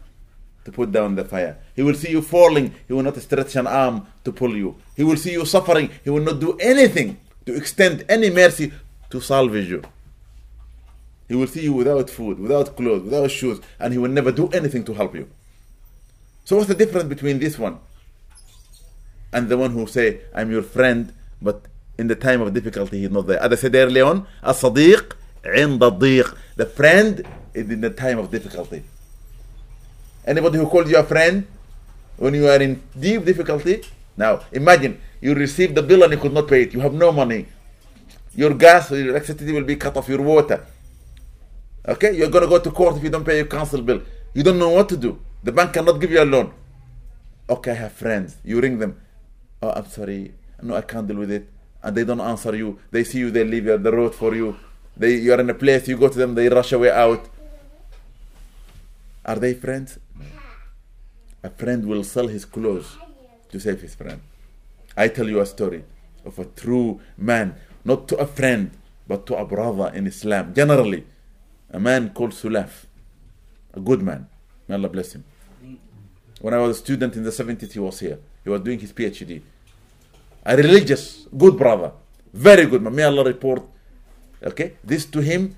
to put down the fire. He will see you falling, he will not stretch an arm to pull you. He will see you suffering, he will not do anything to extend any mercy to salvage you. He will see you without food, without clothes, without shoes, and he will never do anything to help you. So what's the difference between this one and the one who say, I'm your friend, but in the time of difficulty he's not there. As I said earlier on, الصديق عند الضيق. The friend is in the time of difficulty. Anybody who calls you a friend when you are in deep difficulty, now imagine you received the bill and you could not pay it. You have no money. Your gas, your electricity will be cut off, your water. Okay, you're gonna go to court if you don't pay your council bill. You don't know what to do. The bank cannot give you a loan. Okay, I have friends. You ring them. Oh, I'm sorry. No, I can't deal with it. And they don't answer you. They see you, they leave you the road for you. They you're in a place, you go to them, they rush away out. Are they friends? A friend will sell his clothes to save his friend. I tell you a story of a true man, not to a friend, but to a brother in Islam. Generally, a man called Sulaf, a good man. May Allah bless him. When I was a student in the 70s, he was here. He was doing his PhD. A religious, good brother. Very good. May Allah report okay, this to him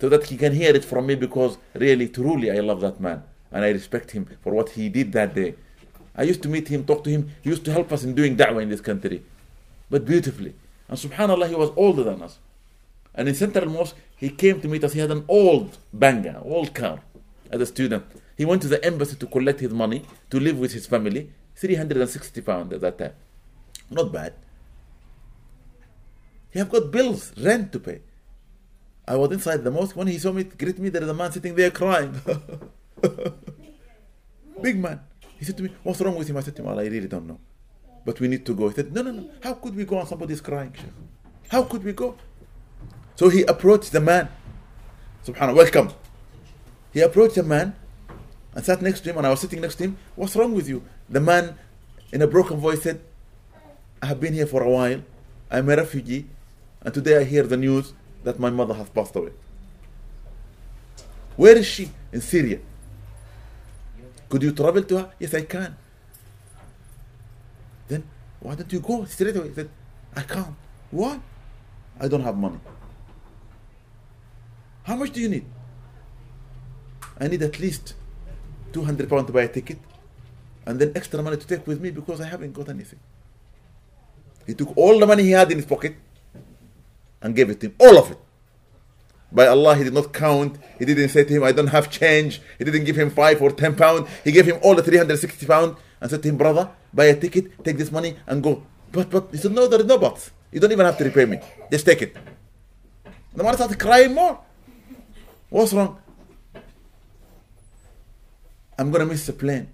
so that he can hear it from me because really, truly, I love that man. And I respect him for what he did that day. I used to meet him, talk to him. He used to help us in doing da'wah in this country. But beautifully. And subhanAllah, he was older than us. And in Central Mosque, he came to meet us. He had an old banga, old car as a student. He went to the embassy to collect his money to live with his family. 360 pounds at that time. Not bad. He have got bills, rent to pay. I was inside the mosque. When he saw me, greet me, there is a man sitting there crying. Big man. He said to me, What's wrong with him? I said to him, I really don't know. But we need to go. He said, No, no, no. How could we go and somebody's crying? How could we go? So he approached the man. Subhanallah, welcome. He approached the man and sat next to him, and I was sitting next to him. What's wrong with you? The man, in a broken voice, said, I have been here for a while. I'm a refugee, and today I hear the news that my mother has passed away. Where is she? In Syria. Could you travel to her? Yes, I can. Then why don't you go straight away? He said, I can't. Why? I don't have money. How much do you need? I need at least 200 pounds to buy a ticket and then extra money to take with me because I haven't got anything. He took all the money he had in his pocket and gave it to him, all of it. By Allah, he did not count. He didn't say to him, I don't have change. He didn't give him five or ten pounds. He gave him all the 360 pounds and said to him, Brother, buy a ticket, take this money and go. But, but, he said, No, there is no buts. You don't even have to repay me. Just take it. The man started crying more. What's wrong? I'm going to miss the plane.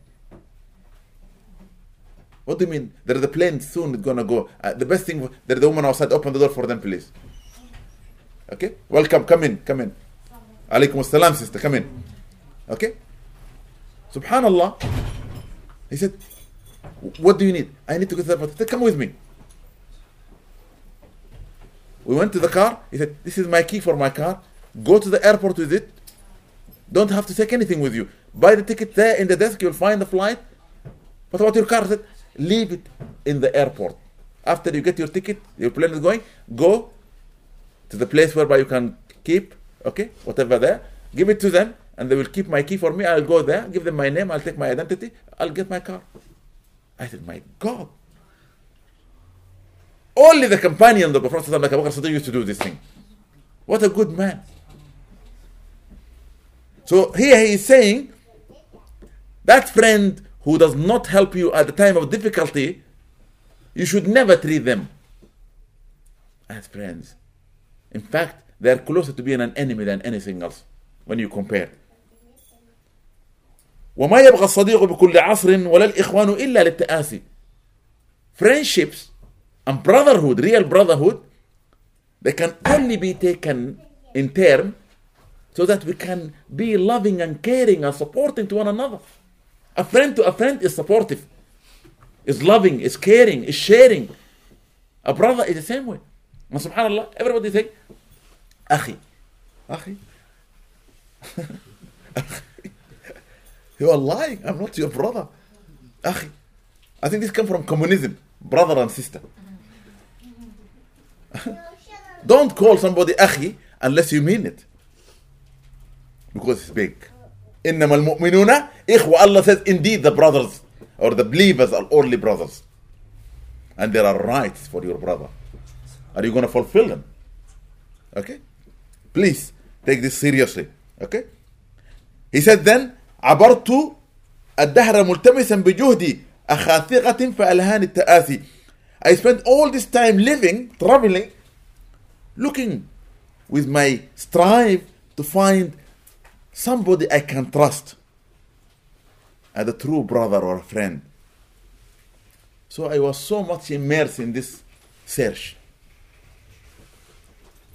What do you mean? There's a plane soon it's gonna go. Uh, the best thing, there's a woman outside. Open the door for them, please. Okay? Welcome. Come in. Come in. Alaikum assalam, sister. Come in. Okay? Subhanallah. He said, What do you need? I need to go to the airport. He said, Come with me. We went to the car. He said, This is my key for my car. Go to the airport with it. Don't have to take anything with you. Buy the ticket there in the desk. You'll find the flight. What about your car? I said, Leave it in the airport. After you get your ticket, your plane is going, go to the place whereby you can keep, okay, whatever there. Give it to them, and they will keep my key for me. I'll go there, give them my name, I'll take my identity, I'll get my car. I said, My God. Only the companion of the Prophet like Abu Bakr used to do this thing. What a good man. So here he is saying that friend who does not help you at the time of difficulty, you should never treat them as friends. In fact, they are closer to being an enemy than anything else when you compare. وما يبغى الصديق بكل عصر ولا الإخوان إلا للتآسي. Friendships and brotherhood, real brotherhood, they can only be taken in term so that we can be loving and caring and supporting to one another. A friend to a friend is supportive, is loving, is caring, is sharing. A brother is the same way. And subhanAllah, everybody think, Akhi. Akhi. you are lying. I'm not your brother. Akhi. I think this comes from communism, brother and sister. Don't call somebody Akhi unless you mean it. Because it's big. إنما المؤمنون إخوة. Allah says indeed the brothers or the believers are only brothers. And there are rights for your brother. Are you going to fulfill them? Okay? Please take this seriously. Okay? He said then عبرت الدهر ملتمسا بجهدي أخا ثقة فألهاني التآثي I spent all this time living, traveling, looking with my strive to find somebody I can trust as a true brother or a friend. So I was so much immersed in this search.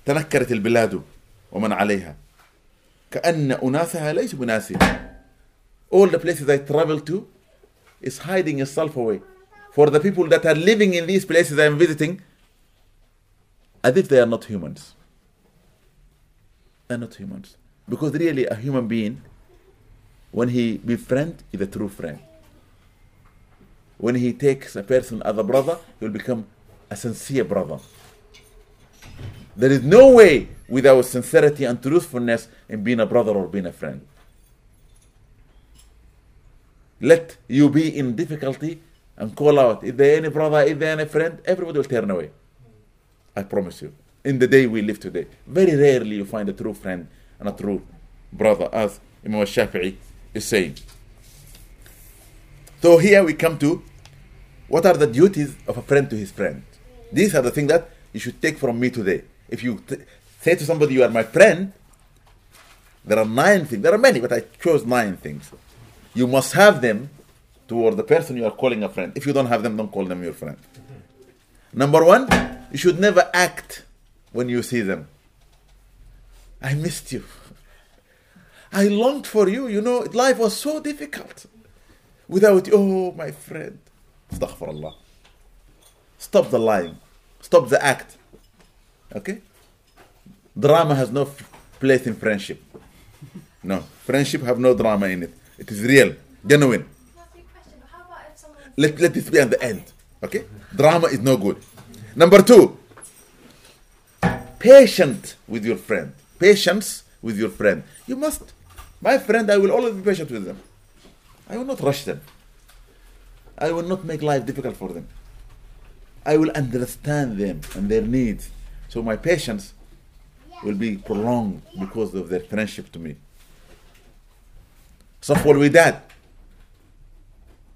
تنكرت البلاد ومن عليها كأن أناسها ليسوا بناسي all the places I travel to is hiding itself away for the people that are living in these places I am visiting as if they are not humans they're not humans because really a human being when he befriend is a true friend when he takes a person as a brother he will become a sincere brother there is no way without sincerity and truthfulness in being a brother or being a friend. Let you be in difficulty and call out, is there any brother, is there any friend? Everybody will turn away. I promise you. In the day we live today, very rarely you find a true friend and a true brother, as Imam Shafi'i is saying. So here we come to what are the duties of a friend to his friend. These are the things that you should take from me today. If you t- say to somebody, You are my friend, there are nine things. There are many, but I chose nine things. You must have them toward the person you are calling a friend. If you don't have them, don't call them your friend. Number one, you should never act when you see them. I missed you. I longed for you. You know, life was so difficult without you. Oh, my friend. Astaghfirullah. Stop the lying. Stop the act. Okay? Drama has no place in friendship. No. Friendship have no drama in it. It is real, genuine. Let, let this be at the end. Okay? Drama is no good. Number two, patient with your friend patience with your friend. You must. My friend, I will always be patient with them. I will not rush them. I will not make life difficult for them. I will understand them and their needs. So my patience will be prolonged because of their friendship to me. So, for with that,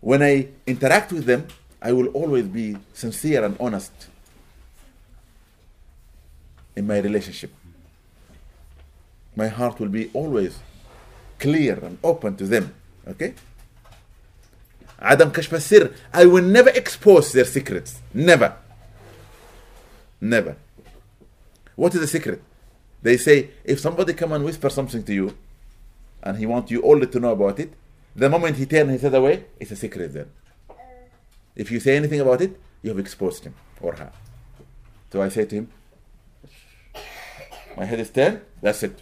When I interact with them, I will always be sincere and honest in my relationship my heart will be always clear and open to them. Okay? Adam Kashfa I will never expose their secrets. Never. Never. What is the secret? They say if somebody come and whisper something to you and he wants you only to know about it, the moment he turns his head away, it's a secret then. If you say anything about it, you have exposed him or her. So I say to him, My head is turned, that's it.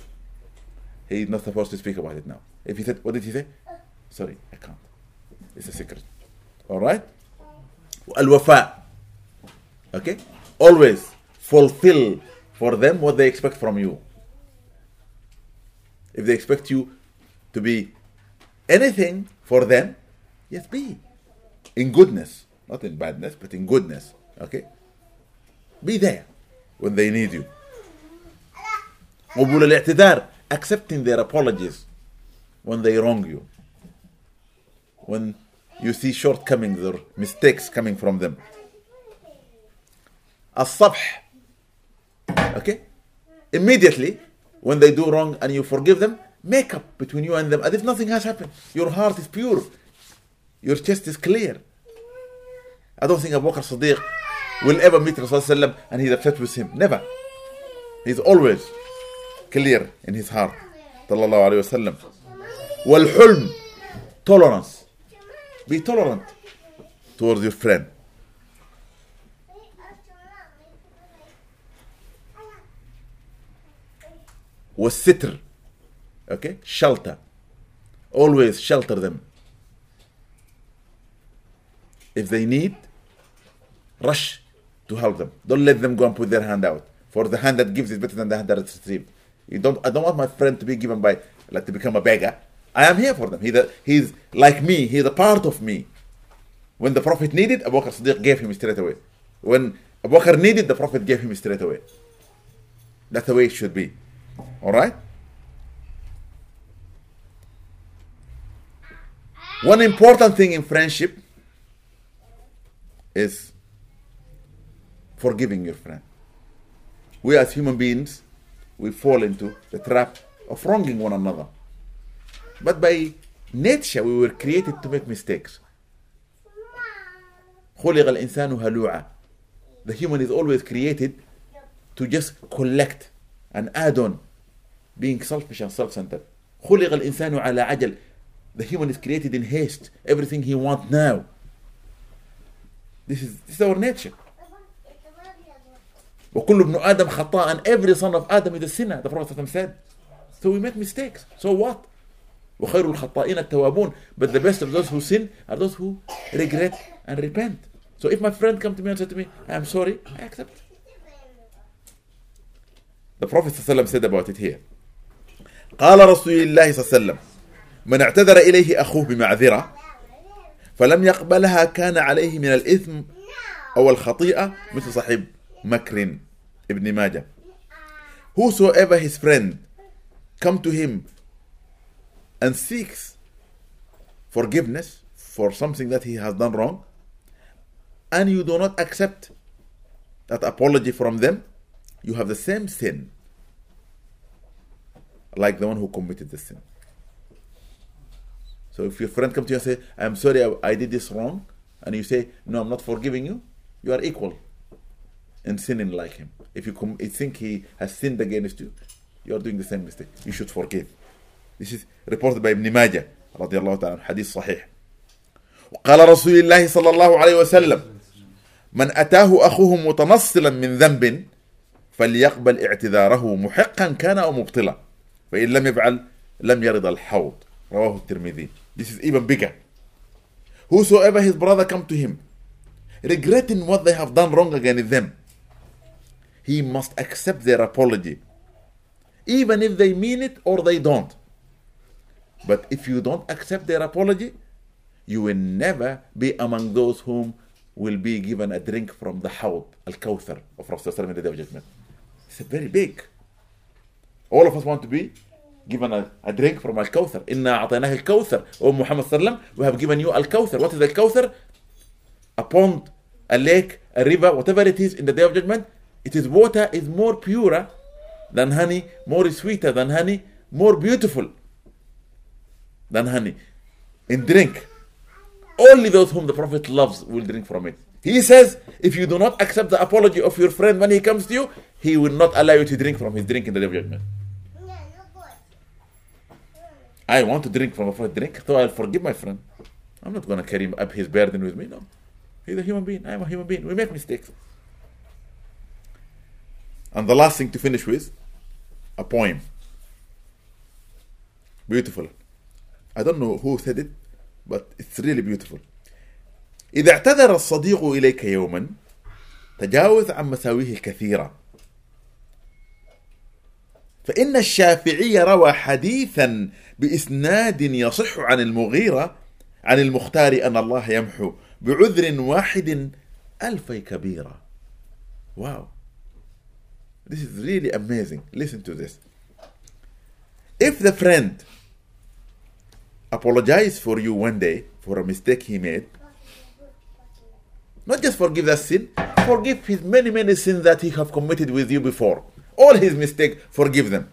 he is not supposed to speak about it now if he said what did he say sorry I can't it's a secret all right الوفاء okay always fulfill for them what they expect from you if they expect you to be anything for them yes be in goodness not in badness but in goodness okay be there when they need you قبول الاعتذار accepting their apologies when they wrong you, when you see shortcomings or mistakes coming from them. As-safh. Okay? Immediately, when they do wrong and you forgive them, make up between you and them as if nothing has happened. Your heart is pure. Your chest is clear. I don't think Abu Bakr Siddiq will ever meet Rasulullah and he's upset with him. Never. He's always clear in his heart صلى الله عليه وسلم والحلم tolerance be tolerant towards your friend والستر okay shelter always shelter them if they need rush to help them don't let them go and put their hand out for the hand that gives is better than the hand that receives you don't i don't want my friend to be given by like to become a beggar. I am here for them. He's, like me. He's a part of me. When the prophet needed abu bakr siddiq gave him straight away. When abu bakr needed the prophet gave him straight away. That's the way it should be. All right? One important thing in friendship is forgiving your friend. We as human beings, we fall into the trap of wronging one another. But by nature, we were created to make mistakes. خلق الإنسان هلوعا. The human is always created to just collect and add on, being selfish and self-centered. خلق الإنسان على عجل. The human is created in haste. Everything he wants now. This is, this is our nature. وكل ابن آدم خطاء and every son of Adam is a sinner the Prophet said so we make mistakes so what وخير الخطائين التوابون but the best of those who sin are those who regret and repent so if my friend come to me and said to me I'm sorry I accept the Prophet said about it here قال رسول الله صلى الله عليه وسلم من اعتذر إليه أخوه بمعذرة فلم يقبلها كان عليه من الإثم أو الخطيئة مثل صاحب Makrin Ibn Majah. Whosoever his friend come to him and seeks forgiveness for something that he has done wrong, and you do not accept that apology from them, you have the same sin like the one who committed the sin. So if your friend comes to you and say, I'm sorry, I, I did this wrong, and you say, No, I'm not forgiving you, you are equal. And sinning like him. If you, com- you think he has sinned against you, you are doing the same mistake. You should forgive. This is reported by Ibn Majah رضي الله تعالى حديث صحيح. وقال رسول الله صلى الله عليه وسلم من أتاه أخوه متنصلا من ذنب فليقبل اعتذاره محقا كان أو مبطلا فإن لم يفعل لم يرضى الحوض رواه الترمذي This is even bigger. Whosoever his brother come to him regretting what they have done wrong against them he must accept their apology, even if they mean it or they don't. But if you don't accept their apology, you will never be among those whom will be given a drink from the hawd, al kawthar of Rasulullah in the day of judgment. It's very big. All of us want to be given a, a drink from al kawthar. Inna a'tainah al kawthar. O Muhammad sallam, we have given you al kawthar. What is al kawthar? A pond, a lake, a river, whatever it is in the day of judgment, it is water is more purer than honey, more sweeter than honey, more beautiful than honey. In drink, only those whom the Prophet loves will drink from it. He says, if you do not accept the apology of your friend when he comes to you, he will not allow you to drink from his drink in the day of judgment. I want to drink from a friend drink, so I'll forgive my friend. I'm not going to carry up his burden with me. No. He's a human being. I'm a human being. We make mistakes. And the last thing to finish with a poem. Beautiful. I don't know who said it, but it's really beautiful. إذا اعتذر الصديق إليك يوما تجاوز عن مساويه الكثيرة فإن الشافعي روى حديثا بإسناد يصح عن المغيرة عن المختار أن الله يمحو بعذر واحد ألف كبيرة واو This is really amazing. Listen to this. If the friend apologizes for you one day for a mistake he made, not just forgive that sin, forgive his many, many sins that he have committed with you before. All his mistakes, forgive them.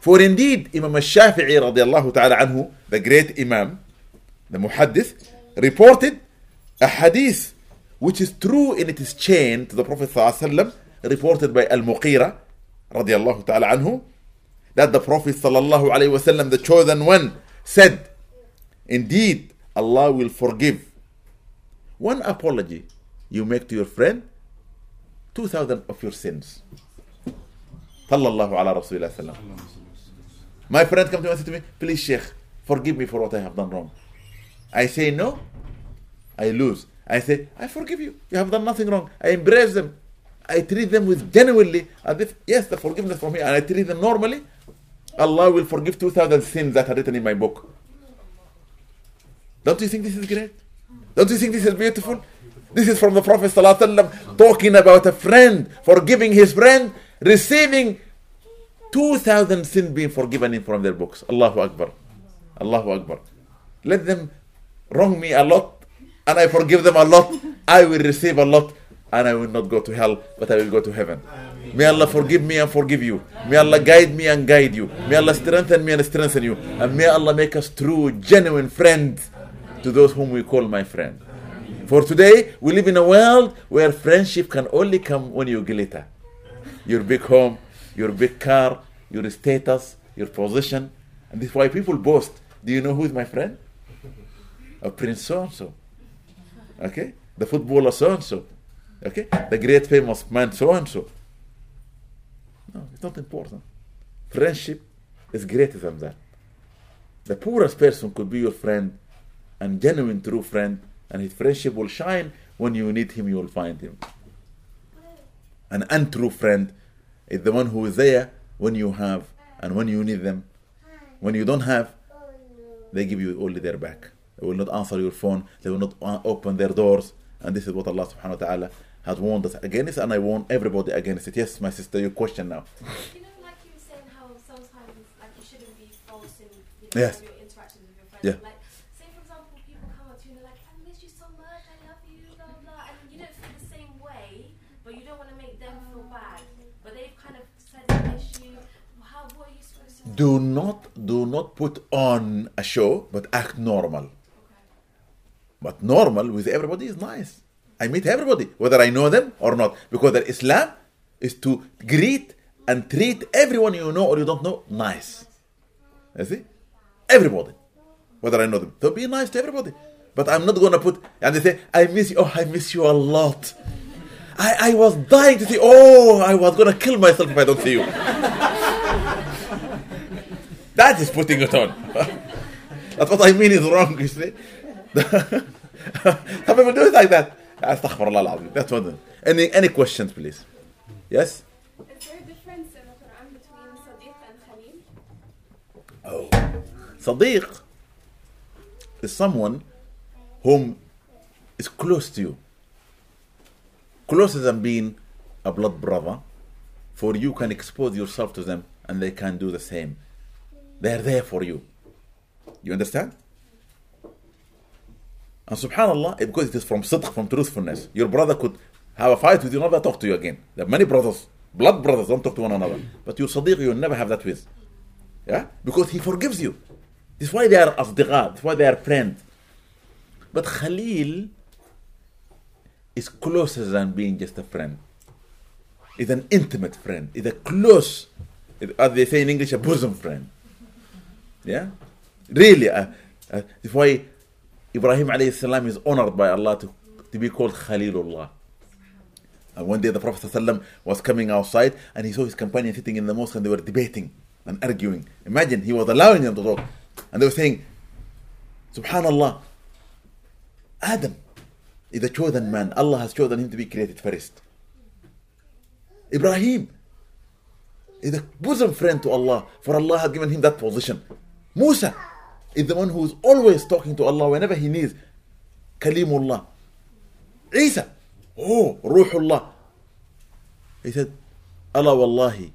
For indeed, Imam al-Shafi'i radiallahu ta'ala anhu, the great Imam, the Muhaddith, reported a hadith which is true in its chain to the Prophet sallallahu reported by Al-Mughira radiallahu ta'ala anhu that the Prophet sallallahu alayhi wasallam, the chosen one, said, Indeed, Allah will forgive one apology you make to your friend, 2,000 of your sins. Sallallahu ala Rasulullah sallam. My friend come to me and say to me, please Sheikh, forgive me for what I have done wrong. I say no, I lose. I say, I forgive you. You have done nothing wrong. I embrace them. I treat them with genuinely, as if, yes, the forgiveness from me, and I treat them normally. Allah will forgive 2,000 sins that are written in my book. Don't you think this is great? Don't you think this is beautiful? This is from the Prophet ﷺ talking about a friend forgiving his friend, receiving 2,000 sins being forgiven in from their books. Allahu Akbar. Allahu Akbar. Let them wrong me a lot and I forgive them a lot. I will receive a lot and I will not go to hell, but I will go to heaven. May Allah forgive me and forgive you. May Allah guide me and guide you. May Allah strengthen me and strengthen you. And may Allah make us true, genuine friends to those whom we call my friend. For today, we live in a world where friendship can only come when you glitter. Your big home, your big car, your status, your position. And this is why people boast. Do you know who is my friend? A prince so and so. Okay? The footballer so and so. Okay? The great famous man so and so. No, it's not important. Friendship is greater than that. The poorest person could be your friend and genuine true friend, and his friendship will shine. When you need him, you will find him. An untrue friend is the one who is there when you have and when you need them. When you don't have, they give you only their back. They will not answer your phone. They will not uh, open their doors. And this is what Allah subhanahu wa ta'ala has warned us against, it, and I warn everybody against it. Yes, my sister, your question now. You know, like you were saying, how sometimes like you shouldn't be in you know, Yes. your interactions with your friends. Yeah. Like, say for example, people come up to you and they're like, "I miss you so much. I love you." Blah blah and you don't feel the same way, but you don't want to make them feel bad. But they've kind of said they miss you. How? What are you supposed to Do not, do not put on a show, but act normal. But normal with everybody is nice. I meet everybody, whether I know them or not, because the Islam is to greet and treat everyone you know or you don't know nice. You see, everybody, whether I know them. So be nice to everybody. But I'm not gonna put and they say, I miss you. Oh, I miss you a lot. I, I was dying to see. Oh, I was gonna kill myself if I don't see you. that is putting it on. That's what I mean is wrong, you see. Some people do it like that. Astaghfirullah al-azim. That's one. Any, any questions, please? Yes? Is there a difference in the Quran between Sadiq and? Oh. Sadiq is someone whom is close to you. Closer than being a blood brother. For you can expose yourself to them and they can do the same. They're there for you. You understand? And subhanAllah, because it is from sidq, from truthfulness, your brother could have a fight with you, never talk to you again. There are many brothers, blood brothers, don't talk to one another. But your sadiq, you'll never have that with. Yeah? Because he forgives you. This is why they are asdiqa, that's why they are friends. But Khalil is closer than being just a friend. Is an intimate friend, is a close, as they say in English, a bosom friend. Yeah? Really, uh, uh, that's why Ibrahim alayhi salam is honored by Allah to, to be called Khalilullah. And one day the Prophet was coming outside and he saw his companion sitting in the mosque and they were debating and arguing. Imagine he was allowing them to talk. And they were saying, Subhanallah, Adam is the chosen man. Allah has chosen him to be created first. Ibrahim is a bosom friend to Allah, for Allah has given him that position. Musa is the one who is always talking to Allah whenever he needs. Kalimullah. Isa. Oh, Ruhullah. He said, Allah wallahi.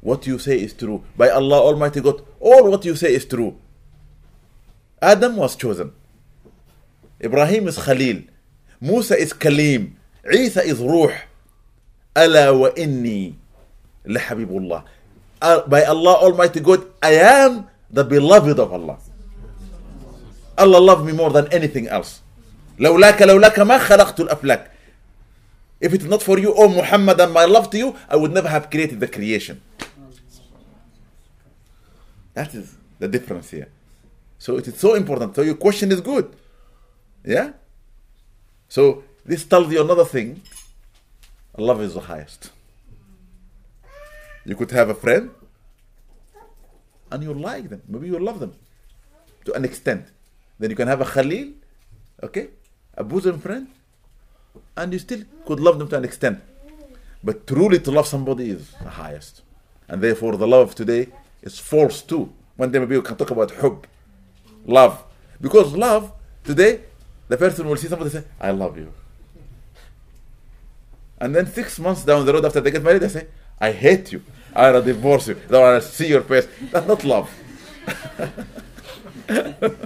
What you say is true. By Allah Almighty God, all what you say is true. Adam was chosen. Ibrahim is Khalil. Musa is Kalim. Isa is Ruh. Allah wa inni lahabibullah. Uh, by Allah Almighty God, I am the beloved of Allah. Allah loved me more than anything else. لولاك لولاك ما خلقت الأفلاك. If it is not for you, O Muhammad, and my love to you, I would never have created the creation. That is the difference here. So it is so important. So your question is good. Yeah? So this tells you another thing. Love is the highest. You could have a friend and you like them. Maybe you love them to an extent. Then you can have a Khalil, okay, a bosom friend, and you still could love them to an extent. But truly to love somebody is the highest. And therefore the love today is false too. One day maybe we can talk about hub, love. Because love, today, the person will see somebody say, I love you. And then six months down the road after they get married, they say, I hate you. I to divorce you. I to see your face. That's not love.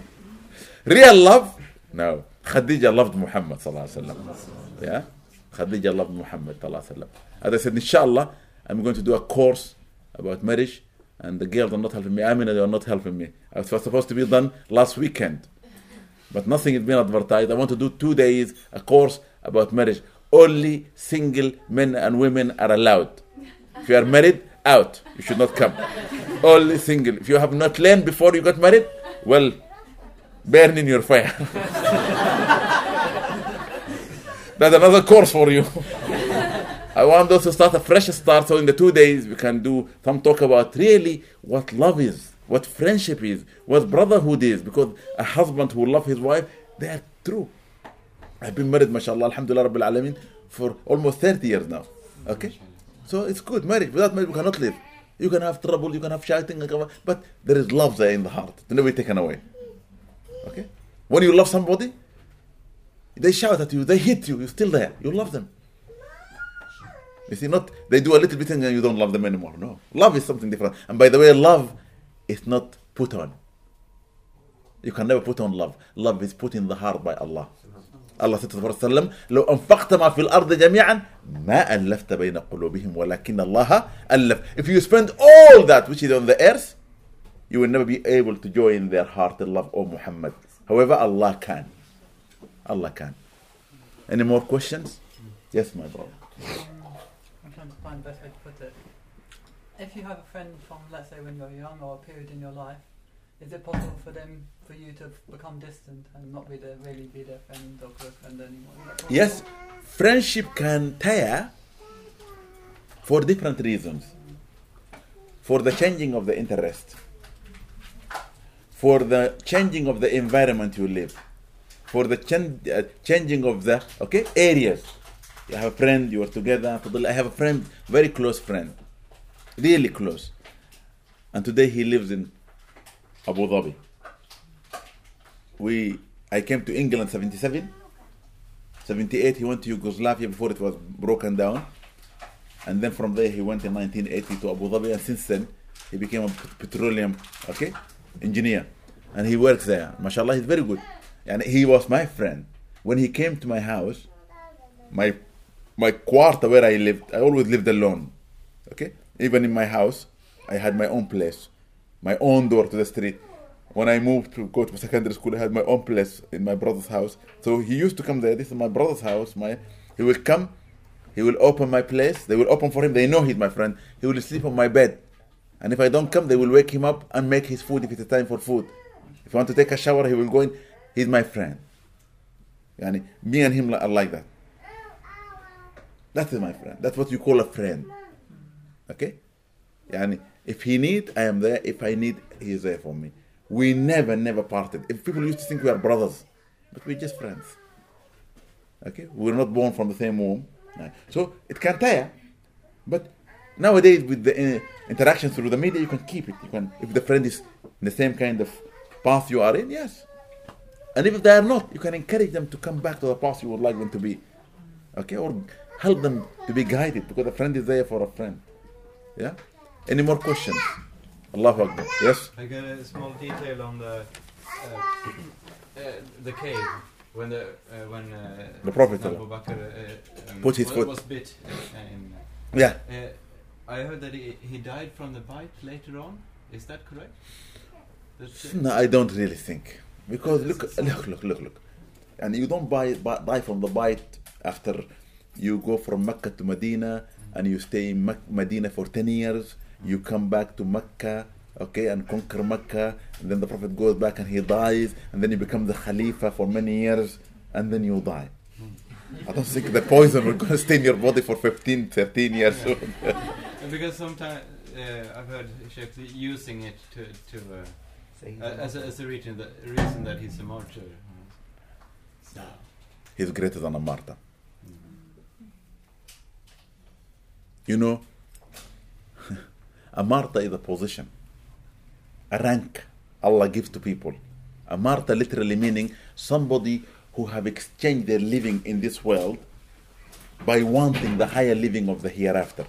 Real love? No. Khadija loved Muhammad. Yeah? Khadija loved Muhammad. As I said, inshallah, I'm going to do a course about marriage and the girls are not helping me. I mean, they are not helping me. It was supposed to be done last weekend. But nothing has been advertised. I want to do two days, a course about marriage. Only single men and women are allowed. If you are married, out. You should not come. Only single. If you have not learned before you got married, well, burn in your fire. That's another course for you. I want those to start a fresh start. So in the two days we can do some talk about really what love is, what friendship is, what brotherhood is. Because a husband who love his wife, they are true. I've been married, mashallah, alhamdulillah, rabbil alameen, for almost 30 years now. Okay? So it's good. Marriage. Without marriage, we cannot live. You can have trouble, you can have shouting, but there is love there in the heart. It never taken away. Okay? When you love somebody, they shout at you, they hit you, you're still there. You love them. You see, not they do a little bit and you don't love them anymore. No. Love is something different. And by the way, love is not put on. You can never put on love. Love is put in the heart by Allah. Allah said to the Prophet ﷺ, لو أنفقت ما في الأرض جميعا ما ألفت بين قلوبهم ولكن الله ألف. If you spend all that which is on the earth, you will never be able to join their heart in love, O Muhammad. However, Allah can. Allah can. Any more questions? Yes, my brother. I'm trying to find the best way to put it. If you have a friend from, let's say, when you're young or a period in your life, is it possible for them, for you to become distant and not be their, really be their friend or close friend anymore? Is that possible? Yes, friendship can tire for different reasons. For the changing of the interest, for the changing of the environment you live, for the chen- uh, changing of the okay areas. You have a friend, you are together. I have a friend, very close friend, really close, and today he lives in Abu Dhabi. We, I came to England 77. 78 he went to Yugoslavia before it was broken down and then from there he went in 1980 to Abu Dhabi and since then he became a petroleum okay engineer and he works there mashallah he's very good and he was my friend when he came to my house my my quarter where I lived I always lived alone okay even in my house I had my own place my own door to the street when I moved to go to secondary school, I had my own place in my brother's house. So he used to come there. This is my brother's house. My he will come, he will open my place. They will open for him. They know he's my friend. He will sleep on my bed, and if I don't come, they will wake him up and make his food if it's time for food. If I want to take a shower, he will go in. He's my friend. Yani, me and him are like that. That is my friend. That's what you call a friend. Okay? Yani, if he need, I am there. If I need, he is there for me. We never, never parted. If people used to think we are brothers, but we're just friends. Okay? We're not born from the same womb. So it can tire. But nowadays, with the uh, interaction through the media, you can keep it. You can, if the friend is in the same kind of path you are in, yes. And if they are not, you can encourage them to come back to the path you would like them to be. Okay? Or help them to be guided because a friend is there for a friend. Yeah? Any more questions? Allahu Akbar. Yes? I got a small detail on the uh, uh, the cave when the uh, when uh, The Prophet Abu Bakr uh, um, Put his foot- was bit. uh, In, Yeah. uh, I heard that he, he died from the bite later on. Is that correct? No, I don't really think. Because look, look, look, look, look. And you don't buy, buy, die from the bite after you go from Mecca to Medina and you stay in Mek- Medina for 10 years. You come back to Mecca, okay, and conquer Mecca. And then the Prophet goes back and he dies. And then you become the Khalifa for many years. And then you die. I don't think the poison will gonna stay in your body for 15, 13 years. because because sometimes uh, I've heard Sheikh using it to to uh, uh, as a, as a reason that reason that he's a martyr. So, He's greater than a martyr. mm. You know, a martyr is a position, a rank Allah gives to people. A martyr literally meaning somebody who have exchanged their living in this world by wanting the higher living of the hereafter.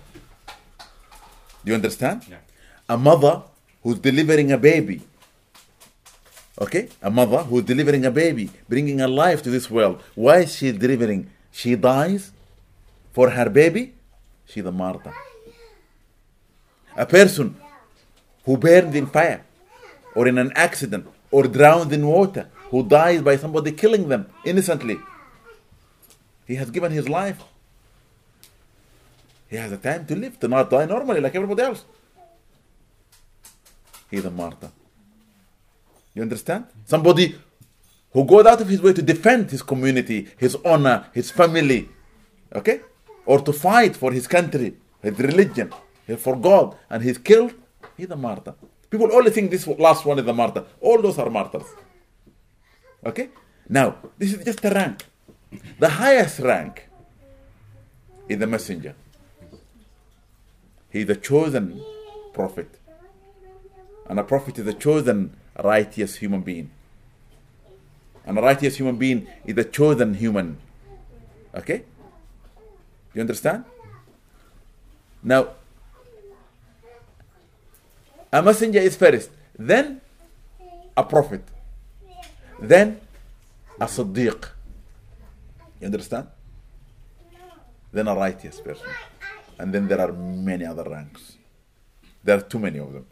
Do you understand? Yeah. A mother who's delivering a baby. Okay? A mother who's delivering a baby, bringing a life to this world. Why is she delivering? She dies for her baby? She's a martyr. A person who burned in fire or in an accident or drowned in water, who dies by somebody killing them innocently. He has given his life. He has a time to live, to not die normally like everybody else. He's a martyr. You understand? Somebody who goes out of his way to defend his community, his honor, his family, okay? Or to fight for his country, his religion, for God, and he's killed, he's a martyr. People only think this last one is a martyr. All those are martyrs. Okay? Now, this is just a rank. The highest rank is the messenger. He is the chosen prophet. And a prophet is a chosen righteous human being. And a righteous human being is a chosen human. Okay? You understand? Now, a messenger is first, then a prophet, then a siddiq. You understand? Then a righteous person. And then there are many other ranks. There are too many of them.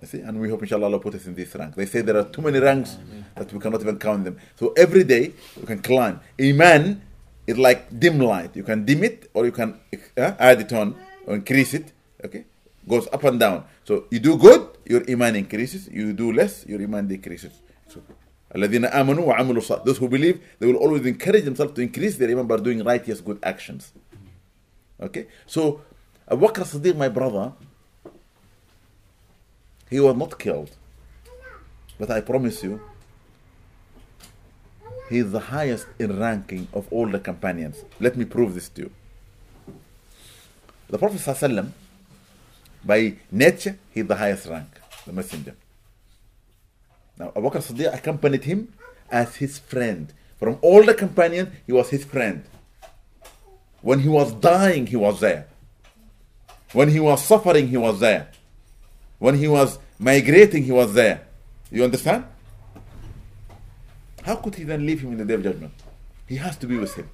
You see? And we hope inshallah Allah put us in this rank. They say there are too many ranks that we cannot even count them. So every day you can climb. Iman is like dim light. You can dim it or you can uh, add it on or increase it. Okay? Goes up and down. So you do good, your iman increases. You do less, your iman decreases. So الذين آمنوا وعملوا الصالحات. Those who believe, they will always encourage themselves to increase their iman by doing righteous good actions. Okay? So Abu Bakr Siddiq, my brother, he was not killed. But I promise you, he is the highest in ranking of all the companions. Let me prove this to you. The Prophet by nature, he is the highest rank, the messenger. Now, Abu Bakr Siddiq accompanied him as his friend. From all the companions, he was his friend. When he was dying, he was there. When he was suffering, he was there. When he was migrating, he was there. You understand? How could he then leave him in the day of judgment? He has to be with him.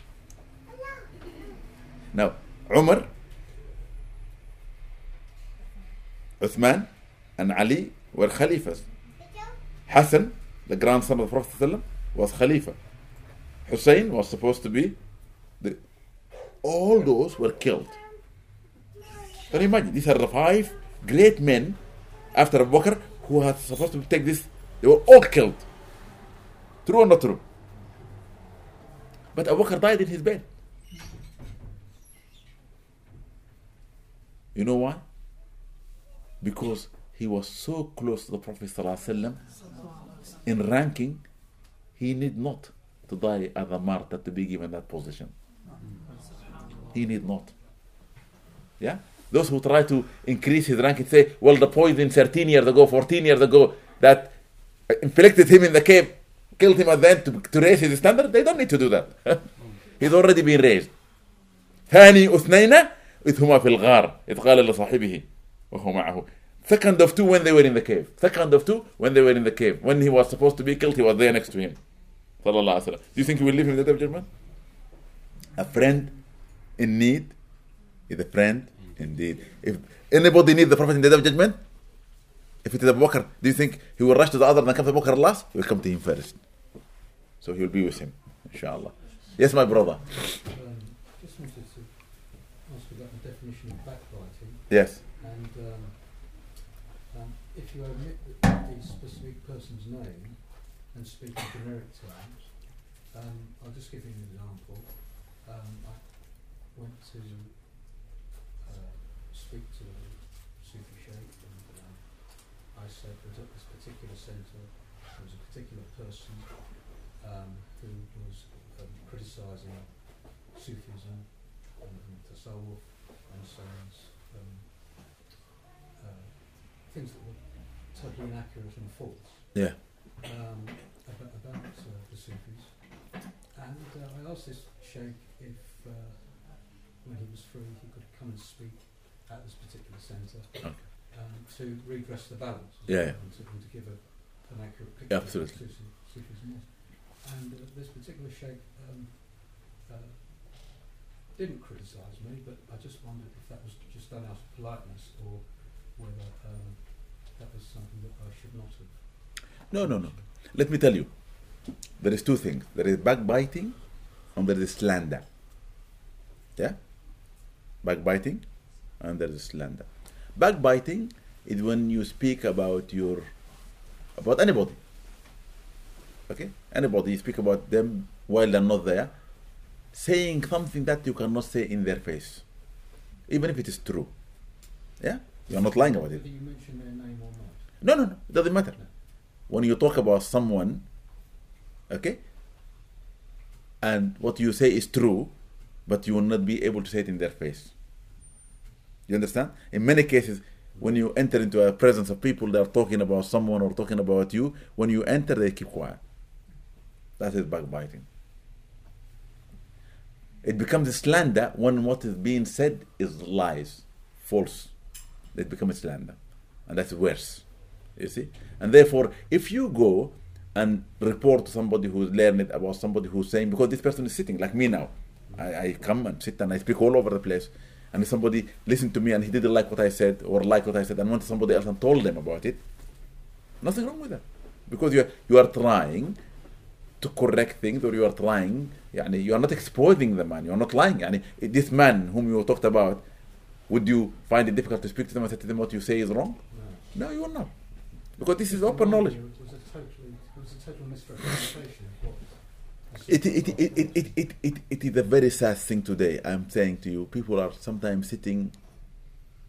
Now, Umar, Uthman, and Ali were Khalifas. Hassan, the grandson of the Prophet was Khalifa. Hussein was supposed to be the, all those were killed. Can you imagine? These are the five great men after Abu Bakr who are supposed to take this. They were all killed. True or not true? But Abu Bakr died in his bed. You know why? Because he was so close to the Prophet ﷺ in ranking, he need not to die as a martyr to be given that position. He need not. Yeah? Those who try to increase his rank and say, well, the poison 13 years ago, 14 years ago, that inflicted him in the cave, killed him at the end to, to raise his standard, they don't need to do that. He's already been raised. ثاني اثنين إذ هما في الغار إذ قال لصاحبه وهو معه Second of two when they were in the cave. Second of two when they were in the cave. When he was supposed to be killed, he was there next to him. Sallallahu Alaihi Wasallam. Do you think he will leave him in the day of judgment? A friend in need is a friend indeed. If anybody needs the Prophet in the day of judgment, if it is Abu Bakr, do you think he will rush to the other and come to Abu Bakr last? He will come to him first. So he will be with him, inshallah. Yes, my brother. Um, just wanted to ask about the definition of backbiting, Yes. and um, um, if you omit the, the specific person's name and speak in generic terms, um, I'll just give you an example. Um, I went to Sufi Sheikh, and um, I said that at this particular centre there was a particular person um, who was um, criticising Sufism and, and Tasawwuf and saying um, uh, things that were totally inaccurate and false Yeah. um, about, about uh, the Sufis. And uh, I asked this sheikh if, uh, when he was free, he could come and speak at this particular centre Okay. um, to redress the balance Yeah, and, to, and to give a, an accurate picture Absolutely. of what Sufi- And uh, this particular sheikh um, uh, didn't criticise me, but I just wondered if that was just done out of politeness or whether um, that was something that I should not have. No, no, no. Let me tell you. There is two things. There is backbiting and there is slander. Yeah? Backbiting and there is slander. Backbiting is when you speak about your about anybody. Okay? Anybody, you speak about them while they're not there, saying something that you cannot say in their face. Even if it is true. Yeah? You're not lying about it. You mention their name or not. No, no, no. It doesn't matter. When you talk about someone, okay, and what you say is true, but you will not be able to say it in their face. You understand? In many cases, when you enter into a presence of people that are talking about someone or talking about you, when you enter, they keep quiet. That is backbiting. It becomes slander when what is being said is lies, false. It becomes slander. And that's worse. You see? And therefore, if you go and report to somebody who's learned about somebody who's saying, because this person is sitting like me now, I, I come and sit and I speak all over the place, and if somebody listened to me and he didn't like what I said or like what I said and went to somebody else and told them about it, nothing wrong with that. Because you are, you are trying to correct things or you are trying, يعني, you are not exposing the man, you are not lying. يعني, this man whom you talked about, would you find it difficult to speak to them and say to them what you say is wrong? No. No, you will not. Because this is In open my knowledge. view, It was a totally, it was a total misrepresentation of what. it, it, it, it, it, it, it, it is a very sad thing today. I'm saying to you, people are sometimes sitting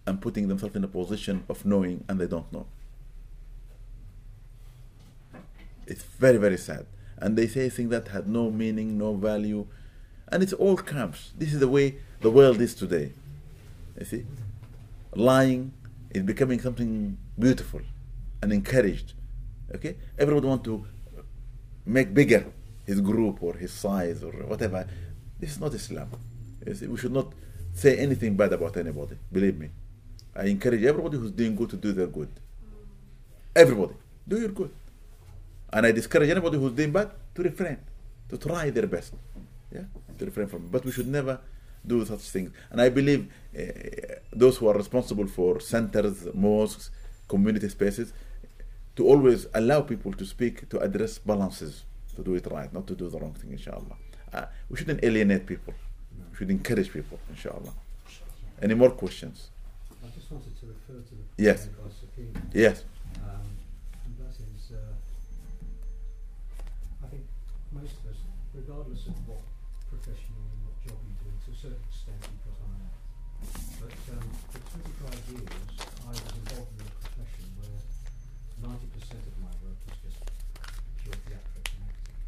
and putting themselves in a position of knowing and they don't know. It's very, very sad. And they say things that had no meaning, no value. And it's all camps. This is the way the world is today. You see? Lying is becoming something beautiful and encouraged. Okay? Everybody want to make bigger his group or his size or whatever. This is not Islam. We should not say anything bad about anybody. Believe me. I encourage everybody who's doing good to do their good. Everybody, do your good. And I discourage anybody who's doing bad to refrain, to try their best. Yeah, to refrain from. It. But we should never do such things. And I believe uh, those who are responsible for centers, mosques, community spaces, to always allow people to speak, to address balances, to do it right, not to do the wrong thing, inshallah. Uh, we shouldn't alienate people. We should encourage people, inshallah. Any more questions? I just wanted to refer to the Yes. Yes. Um, and that is, uh, I think most of us, regardless of what profession or what job you do, to a certain extent you've got on that. But um, for 25 years, I was involved in a profession where 90% of my work was just pure theatrics and acting.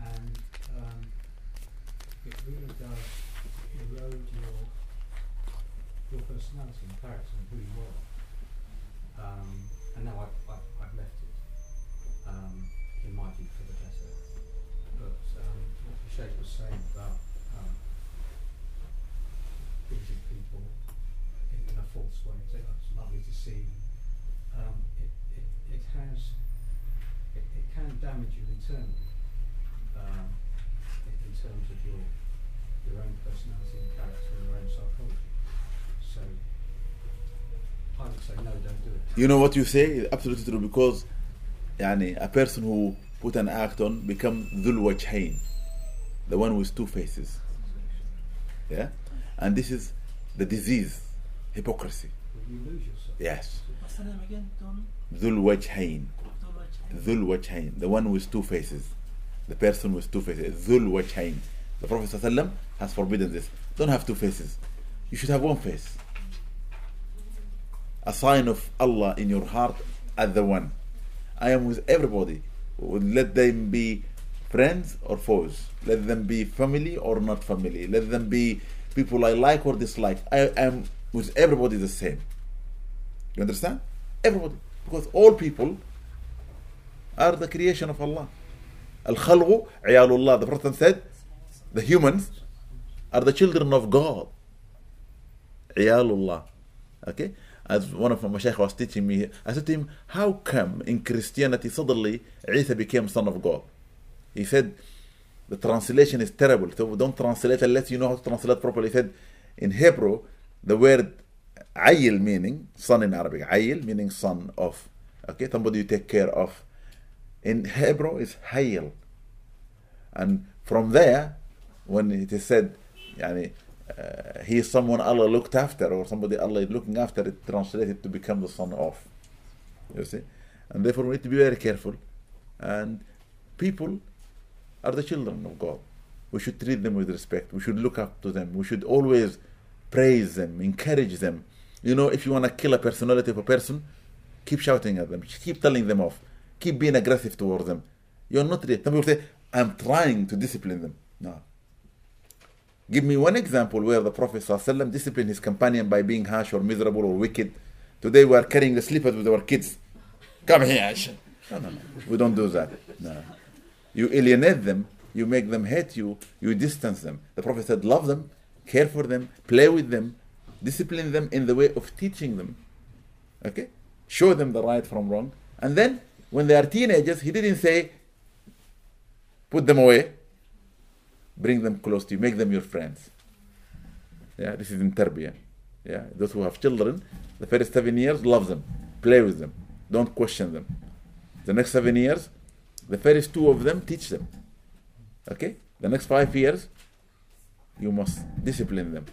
And um, it really does erode your personality and character and who you are. Um, and now I've, I've, I've left it, um, in my view, for the better. But um, what Sheikh was saying about um, pleasing people in, in a false way, it's, lovely to see. Um, it, it, it has, it, it can damage you internally um, in, in terms of your your own personality and character and your own psychology. So I would say no, don't do it. You know what you say is absolutely true because يعني, a person who put an act on become ذو الوجهين the one with two faces yeah and this is the disease hypocrisy Well, you lose yourself. yes What's the name again, Don? ذو الوجهين ذو الوجهين the one with two faces the person with two faces ذو الوجهين the Prophet ﷺ has forbidden this don't have two faces you should have one face a sign of Allah in your heart as the one. I am with everybody. Let them be friends or foes. Let them be family or not family. Let them be people I like or dislike. I am with everybody the same. You understand? Everybody. Because all people are the creation of Allah. Al khalqu ayalullah. The Prophet said, the humans are the children of God. Ayalullah. Okay? As one of my mashaykh was teaching me, I said to him, How come in Christianity suddenly Isa became son of God? He said, The translation is terrible. So don't translate unless you know how to translate properly. He said, In Hebrew, the word ayil meaning son in Arabic. Ayil meaning son of. Okay, somebody you take care of. In Hebrew, is hayil. And from there, when it is said, yani, uh, he is someone Allah looked after, or somebody Allah is looking after, it translated to become the son of. You see? And therefore, we need to be very careful. And people are the children of God. We should treat them with respect. We should look up to them. We should always praise them, encourage them. You know, if you want to kill a personality of a person, keep shouting at them, keep telling them off, keep being aggressive towards them. You're not ready. Some people say, I'm trying to discipline them. No. Give me one example where the Prophet ﷺ disciplined his companion by being harsh or miserable or wicked. Today we are carrying the slippers with our kids. Come here. No, no, no. We don't do that. No. You alienate them, you make them hate you, you distance them. The Prophet said, love them, care for them, play with them, discipline them in the way of teaching them. Okay? Show them the right from wrong. And then, when they are teenagers, he didn't say, put them away, bring them close to you, make them your friends. Yeah, this is in tarbiyah. Yeah, those who have children, the first seven years, love them, play with them, don't question them. The next seven years, the first two of them, teach them. Okay? The next five years, you must discipline them.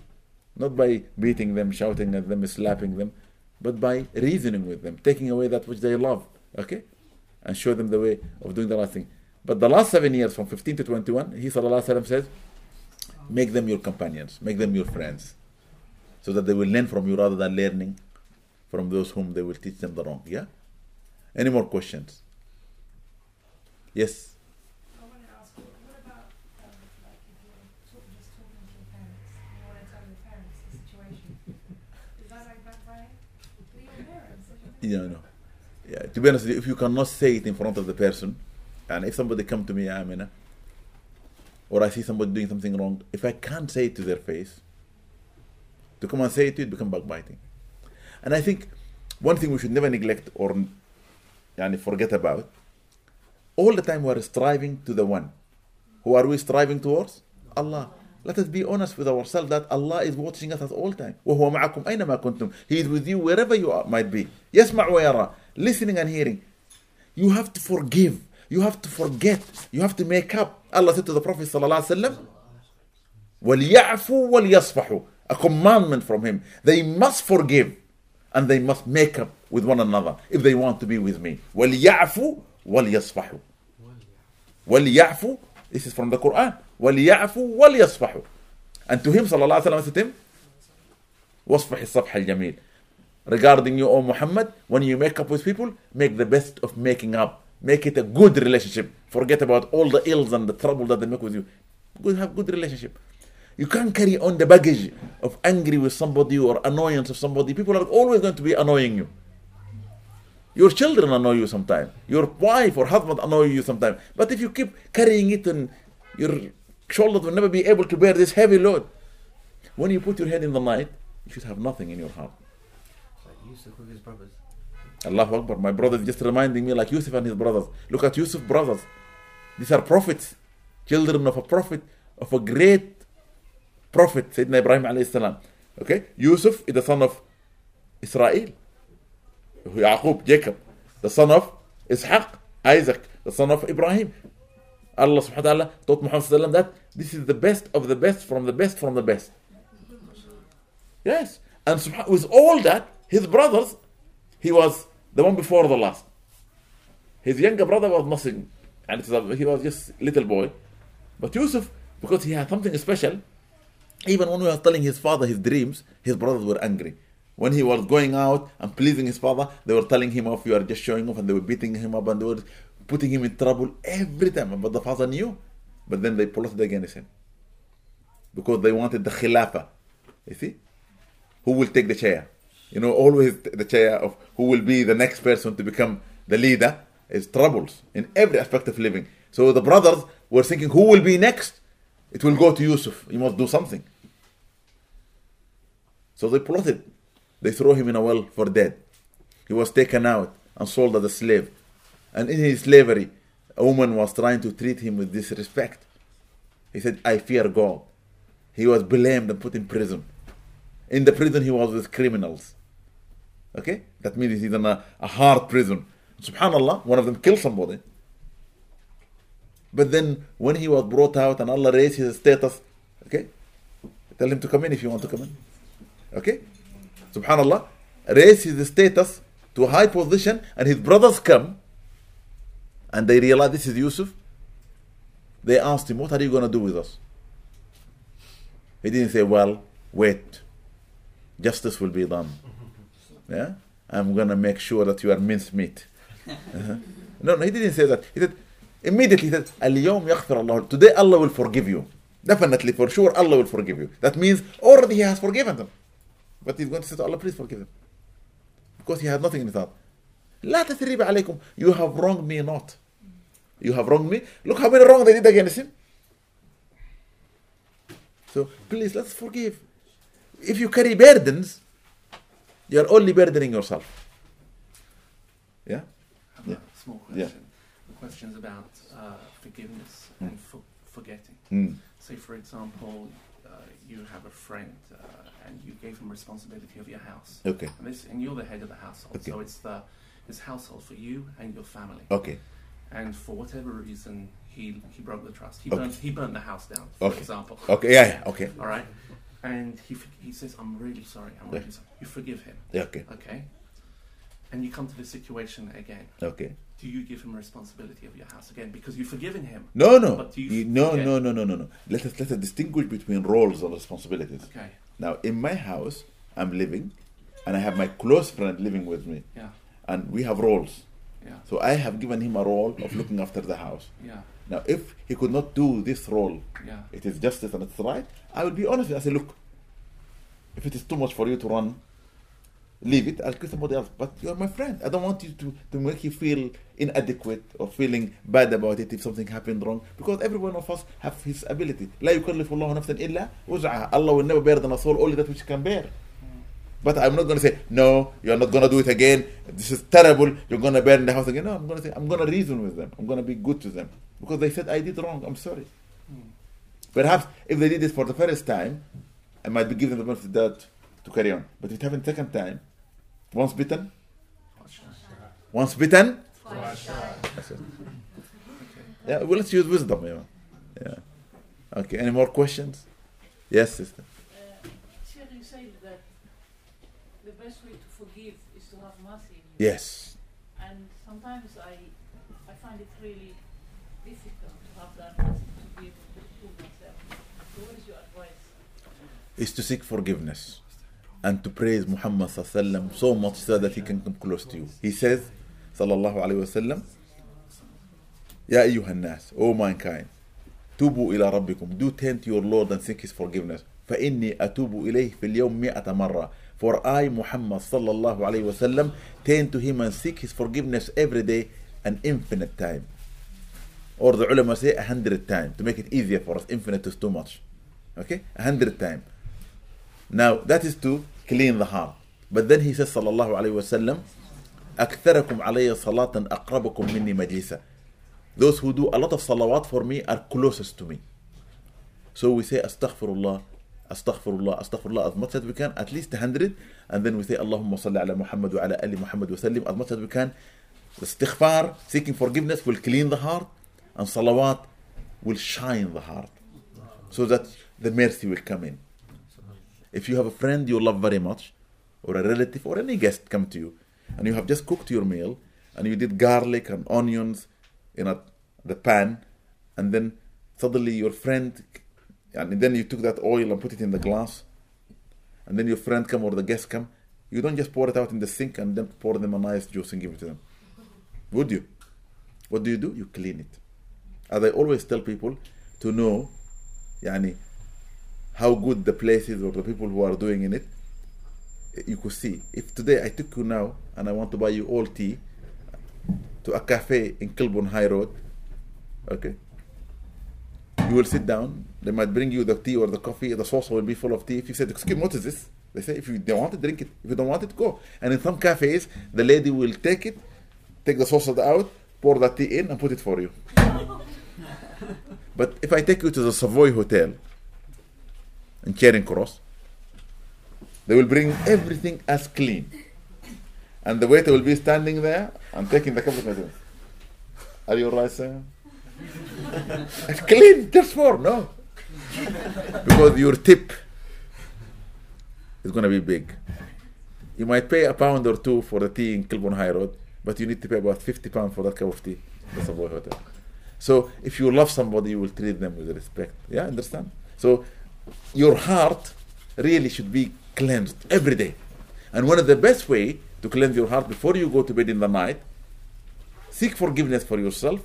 Not by beating them, shouting at them, slapping them, but by reasoning with them, taking away that which they love. Okay? And show them the way of doing the right thing. But the last seven years, from 15 to 21, he وسلم, says, make them your companions, make them your friends, so that they will learn from you rather than learning from those whom they will teach them the wrong. Yeah? Any more questions? Yes. I want to ask, what what about, um, like, if you're talk, just talking to your parents, and you want to tell your parents the situation? Is that like backfiring? They're your parents. they're your Yeah, no. Yeah, to be honest, with you, if you cannot say it in front of the person, and if somebody come to me, Amina, or I see somebody doing something wrong, if I can't say it to their face, to come and say it to it become backbiting. And I think one thing we should never neglect or yani, forget about, all the time we are striving to the one. Who are we striving towards? Allah. Let us be honest with ourselves that Allah is watching us at all time. وهو معكم أينما كنتم. He is with you wherever you are, might be. يسمع ويرى. Listening and hearing. You have to forgive. You have to forget. You have to make up. Allah said to the Prophet صلى الله عليه وسلم, وَلْيَعْفُوا وَلْيَصْفَحُوا A commandment from him. They must forgive and they must make up with one another if they want to be with me. وَلْيَعْفُوا وَلْيَصْفَحُوا وَلْيَعْفُوا This is from the Quran. وَلْيَعْفُوا وَلْيَصْفَحُوا And to him صلى الله عليه وسلم said to him, واصفح الصفح الجميل Regarding you, O Muhammad, when you make up with people, make the best of making up. Make it a good relationship. Forget about all the ills and the trouble that they make with you. Good, have good relationship. You can't carry on the baggage of angry with somebody or annoyance of somebody. People are always going to be annoying you. Your children annoy you sometimes. Your wife or husband annoy you sometimes. But if you keep carrying it and your shoulders will never be able to bear this heavy load. When you put your head in the night, you should have nothing in your heart. Yusuf with his brothers. Allahu Akbar. My brother is just reminding me like Yusuf and his brothers. Look at Yusuf brothers. These are prophets, children of a prophet, of a great prophet, Sayyidina Ibrahim alayhi salam. Okay? Yusuf is the son of Israel. Yaqub, Jacob. The son of Ishaq, Isaac. The son of Ibrahim. Allah subhanahu wa ta'ala taught Muhammad that this is the best of the best from the best from the best. Yes. And with all that, his brothers, he was the one before the last. His younger brother was nothing. And he was just little boy. But Yusuf, because he had something special, even when he was telling his father his dreams, his brothers were angry. When he was going out and pleasing his father, they were telling him off, you are just showing off, and they were beating him up and they were putting him in trouble every time. But the father knew. But then they plotted against him. Because they wanted the khilafah. You see? Who will take the chair? You know, always the chair of who will be the next person to become the leader is troubles in every aspect of living. So the brothers were thinking, who will be next? It will go to Yusuf. He must do something. So they plotted. They throw him in a well for dead. He was taken out and sold as a slave. And in his slavery, a woman was trying to treat him with disrespect. He said, I fear God. He was blamed and put in prison. In the prison, he was with criminals. Okay? That means he's in a, a hard prison. Subhanallah, one of them killed somebody. But then when he was brought out and Allah raised his status, okay? Tell him to come in if you want to come in. Okay? Subhanallah, raised his status to a high position and his brothers come and they realize this is Yusuf. They asked him, What are you going to do with us? He didn't say, Well, wait. Justice will be done. Yeah? I'm going to make sure that you are mincemeat. Uh-huh. No, no, he didn't say that. He said, immediately he said, اليوم يغفر الله. Today Allah will forgive you. Definitely, for sure, Allah will forgive you. That means already He has forgiven them. But he's going to say to Allah, please forgive them. Because he had nothing in his heart. لا تثريب عليكم. You have wronged me not. You have wronged me. Look how many wrong they did against him. So please, let's forgive. If you carry burdens, you are only burdening yourself. Yeah? have Yeah. a small Yeah. question. The question's about uh, forgiveness Mm. and for- forgetting. Mm. Say, for example, uh, you have a friend uh, and you gave him responsibility of your house, Okay. and, this, and you're the head of the household. Okay. So it's the his household for you and your family. Okay. And for whatever reason, he he broke the trust. He Okay. burned he burned the house down, for Okay. example. Okay. Yeah. yeah. Okay. All right. And he he says, "I'm really sorry. I'm really Yeah. sorry." You forgive him. Yeah, Okay. Okay. And you come to the situation again. Okay. Do you give him responsibility of your house again because you've forgiven him? No, no. But do you You- no, forget? no, no, no, no, no. Let us let us distinguish between roles and responsibilities. Okay. Now, in my house, I'm living, and I have my close friend living with me, Yeah. and we have roles. Yeah. So I have given him a role of looking after the house. Yeah. Now, if he could not do this role, Yeah. it is justice and it's right. I will be honest. I say, look, if it is too much for you to run, leave it. I'll get somebody else. But you are my friend. I don't want you to, to make you feel inadequate or feeling bad about it if something happened wrong. Because every one of us have his ability. لا يكلف الله نفسا إلا وسعها. Allah will never burden a soul only that which can bear. But I'm not going to say, no, you're not going to do it again. This is terrible. You're going to burn the house again. No, I'm going to say, I'm going to reason with them. I'm going to be good to them. Because they said I did wrong. I'm sorry. Hmm. Perhaps if they did it for the first time, I might be giving them the benefit of doubt to carry on. But if it happened second time, once bitten, once bitten, yeah, well, let's use wisdom. Yeah. yeah. Okay, any more questions? Yes, sister. Yes. And sometimes I, I find it really difficult to have that to be able to forgive myself. So what is your advice? Is to seek forgiveness and to praise Muhammad sallallahu so much so that he can come close to you. He says, sallallahu alaihi wasallam, Ya ayyuhan nas, O mankind, tubu ila rabbikum, do turn to your Lord and seek his forgiveness. فإني أتوب إليه في اليوم مئة مرة. For I, Muhammad sallallahu alaihi wasallam, turn to him and seek his forgiveness every day an infinite time. Or the ulama say a hundred times to make it easier for us. Infinite is too much. Okay? A hundred times. Now that is to clean the heart. But then he says sallallahu alayhi wasallam, أكثركم علي صلاة أقربكم مني مجلسا. Those who do a lot of salawat for me are closest to me. So we say astaghfirullah, astaghfirullah, astaghfirullah as much as we can, at least 100, and then we say Allahumma salli ala Muhammad wa ala ali Muhammad wa sallim as much as we can. The istighfar, seeking forgiveness will clean the heart, and salawat will shine the heart so that the mercy will come in. If you have a friend you love very much, or a relative, or any guest come to you, and you have just cooked your meal, and you did garlic and onions in a, the pan, and then suddenly your friend, and then you took that oil and put it in the glass, and then your friend come or the guest come, you don't just pour it out in the sink and then pour them a nice juice and give it to them. Would you? What do you do? You clean it. As I always tell people to know yani, how good the place is or the people who are doing in it, you could see. If today I took you now and I want to buy you all tea to a cafe in Kilburn High Road, okay, you will sit down, they might bring you the tea or the coffee. The saucer will be full of tea. If you said, "Excuse me, what is this?" They say, "If you don't want it, drink it. If you don't want it, go." And in some cafes, the lady will take it, take the saucer out, pour the tea in, and put it for you. but if I take you to the Savoy Hotel in Charing Cross, they will bring everything as clean, and the waiter will be standing there and taking the cup of tea. Are you alright, sir? It's clean, just for no. Because your tip is going to be big. You might pay a pound or two for the tea in Kilburn High Road, but you need to pay about 50 pounds for that cup of tea in the Savoy Hotel. So if you love somebody, you will treat them with respect. Yeah, understand? So your heart really should be cleansed every day. And one of the best way to cleanse your heart before you go to bed in the night, seek forgiveness for yourself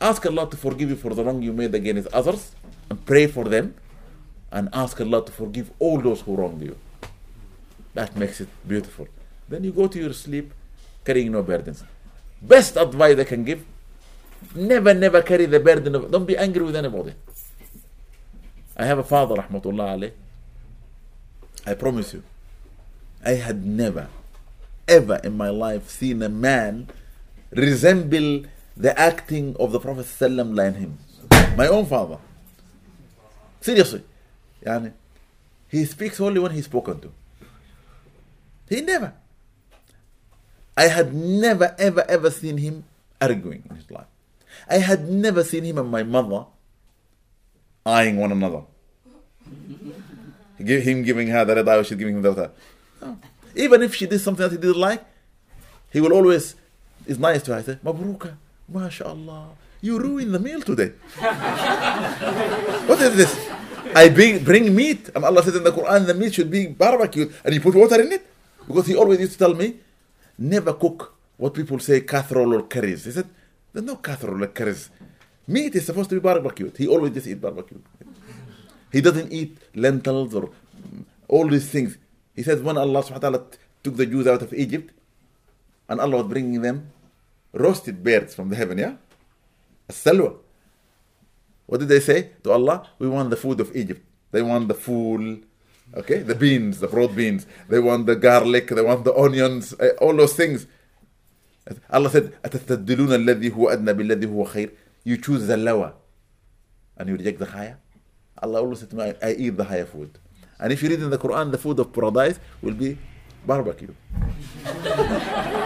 Ask Allah to forgive you for the wrong you made against others and pray for them and ask Allah to forgive all those who wronged you. That makes it beautiful. Then you go to your sleep carrying no burdens. Best advice I can give never, never carry the burden of, don't be angry with anybody. I have a father, rahmatullah alayh. I promise you, I had never, ever in my life seen a man resemble the acting of the Prophet ﷺ like him. My own father. Seriously. Yani, he speaks only when he's spoken to. He never. I had never, ever, ever seen him arguing in his life. I had never seen him and my mother eyeing one another. Him giving her the red eye, or she's giving him the other. No. Even if she did something that he didn't like, he will always, is nice to her. Say, Mabruka, MashaAllah, you ruined the meal today. what is this? I bring, bring meat, and Allah says in the Quran the meat should be barbecued, and you put water in it? Because he always used to tell me, never cook what people say casserole or curries. He said, there's no casserole or curries. Meat is supposed to be barbecued. He always just eat barbecue. He doesn't eat lentils or mm, all these things. He says when Allah subhanahu wa ta'ala took the Jews out of Egypt, and Allah was bringing them roasted birds from the heaven, yeah? As-salwa. What did they say to Allah? We want the food of Egypt. They want the fool, okay? The beans, the broad beans. They want the garlic, they want the onions, uh, all those things. Allah said, أَتَسْتَبْدِلُونَ الَّذِي هُوَ أَدْنَى بِالَّذِي هُوَ خَيْرٌ You choose the lower and you reject the higher. Allah always said to me, I eat the higher food. And if you read in the Quran, the food of paradise will be barbecue.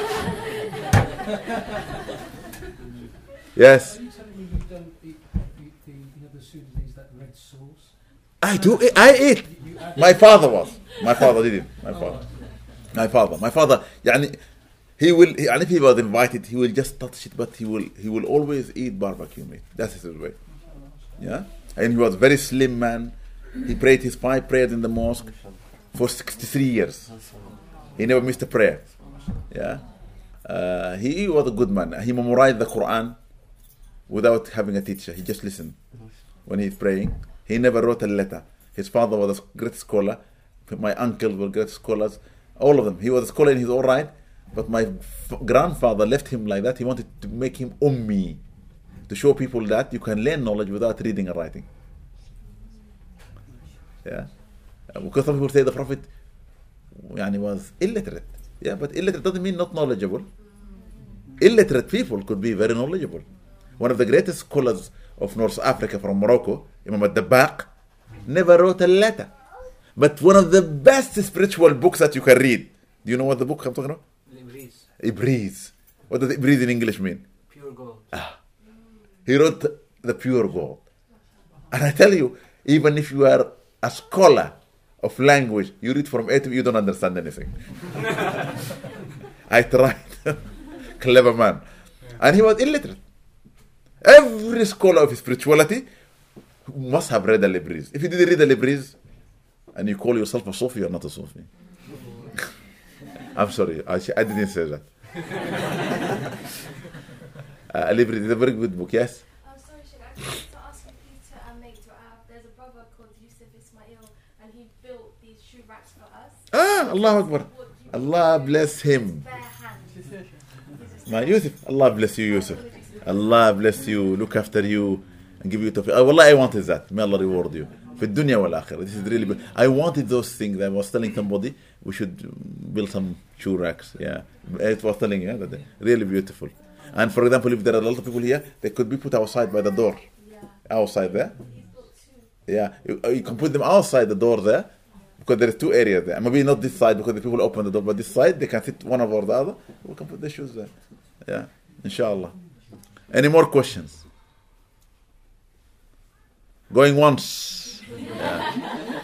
yes. Are you telling me you don't eat, eat the, you know, the Sudanese, that red sauce? I do. I eat. You add My father was. My father did it. My father. My father. My father. يعني he will. He, and if he was invited, he will just touch it, but he will. He will always eat barbecue meat. That's his way. Yeah. And he was very slim man. He prayed his five prayers in the mosque for 63 years. He never missed a prayer. Yeah. Uh, he was a good man. He memorized the Quran without having a teacher. He just listened when he's praying. He never wrote a letter. His father was a great scholar. My uncles were great scholars. All of them. He was a scholar in his own right. But my f- grandfather left him like that. He wanted to make him ummi, to show people that you can learn knowledge without reading and writing. Yeah, uh, because some people say the Prophet, yani was illiterate. Yeah, but illiterate doesn't mean not knowledgeable. Illiterate people could be very knowledgeable. One of the greatest scholars of North Africa from Morocco, Imam al-Dabbagh, never wrote a letter. But one of the best spiritual books that you can read. Do you know what the book I'm talking about? Libris. Ibriz. What does Ibriz in English mean? Pure gold. Ah. He wrote the pure gold. And I tell you, even if you are a scholar of language, you read from A to B, you don't understand anything. I tried. Clever man. And he was illiterate. Every scholar of spirituality must have read the Libris. If you didn't read the Libris and you call yourself a Sufi, you're not a Sufi. I'm sorry, I, I didn't say that. uh, Al-Ibri is a very good book, yes? I'm sorry, Sheikh. I just wanted to ask you to um, make dua. There's a brother called Yusuf Ismail, and he built these shoe racks for us. Ah, Allah Akbar. What do you- Allah bless him. Bare hands. My Yusuf, Allah bless you, Yusuf. Allah bless you, look after you, and give you tawfiq. Oh, Wallah, I wanted that. May Allah reward you. في الدنيا والآخرة. This is really good. I wanted those things. I was telling somebody we should build some shoe racks. Yeah, it was telling you that they- really beautiful. And for example, if there are a lot of people here, they could be put outside by the door, Yeah. outside there. He's built two. Yeah, you, uh, you can put them outside the door there because there is two areas there. Maybe not this side because the people open the door, but this side they can sit one over the other. We can put the shoes there. Yeah, inshallah. Any more questions? Going once. Yeah.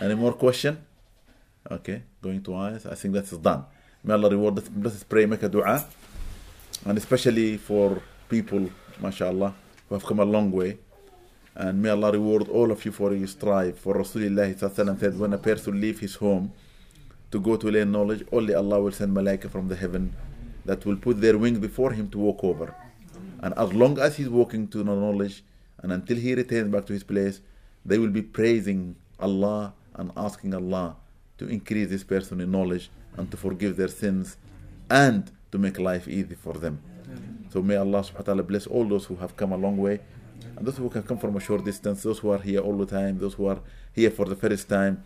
Any more question? Okay, going twice. I think that's done. May Allah reward us. Let us pray, make a dua. And especially for people, mashallah, who have come a long way. And may Allah reward all of you for your strive. For Rasulullah said, when a person leave his home to go to learn knowledge, only Allah will send malaika from the heaven that will put their wing before him to walk over. And as long as he's walking to the knowledge, and until he returns back to his place, they will be praising Allah and asking Allah to increase this person in knowledge and to forgive their sins and to make life easy for them. So may Allah subhanahu wa ta'ala bless all those who have come a long way and those who can come from a short distance, those who are here all the time, those who are here for the first time,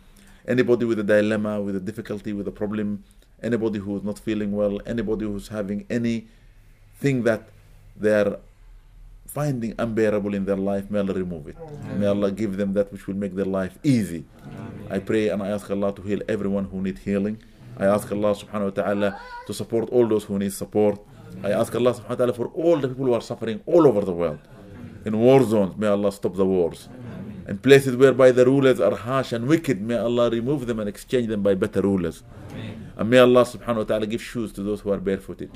anybody with a dilemma, with a difficulty, with a problem, anybody who is not feeling well, anybody who's having anything that they are finding unbearable in their life, may Allah remove it. May Allah give them that which will make their life easy. I pray and I ask Allah to heal everyone who need healing. I ask Allah subhanahu wa ta'ala to support all those who need support. I ask Allah subhanahu wa ta'ala for all the people who are suffering all over the world. In war zones, may Allah stop the wars. In places whereby the rulers are harsh and wicked, may Allah remove them and exchange them by better rulers. And may Allah subhanahu wa ta'ala give shoes to those who are barefooted.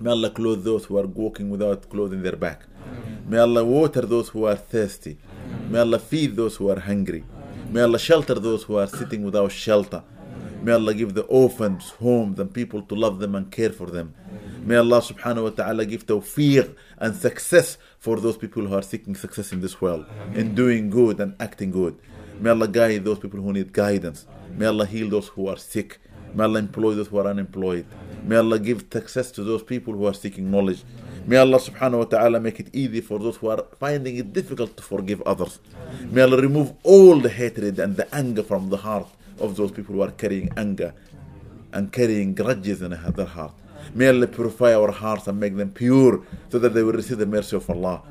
May Allah clothe those who are walking without clothing their back. May Allah water those who are thirsty. May Allah feed those who are hungry. May Allah shelter those who are sitting without shelter. May Allah give the orphans homes and people to love them and care for them. May Allah subhanahu wa ta'ala give tawfiq and success for those people who are seeking success in this world, in doing good and acting good. May Allah guide those people who need guidance. May Allah heal those who are sick. May Allah employ those who are unemployed. May Allah give success to those people who are seeking knowledge. May Allah subhanahu wa ta'ala make it easy for those who are finding it difficult to forgive others. May Allah remove all the hatred and the anger from the heart of those people who are carrying anger and carrying grudges in their heart. May Allah purify our hearts and make them pure so that they will receive the mercy of Allah.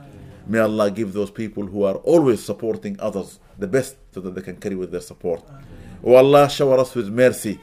May Allah give those people who are always supporting others the best so that they can carry with their support. Oh Allah, shower us with mercy.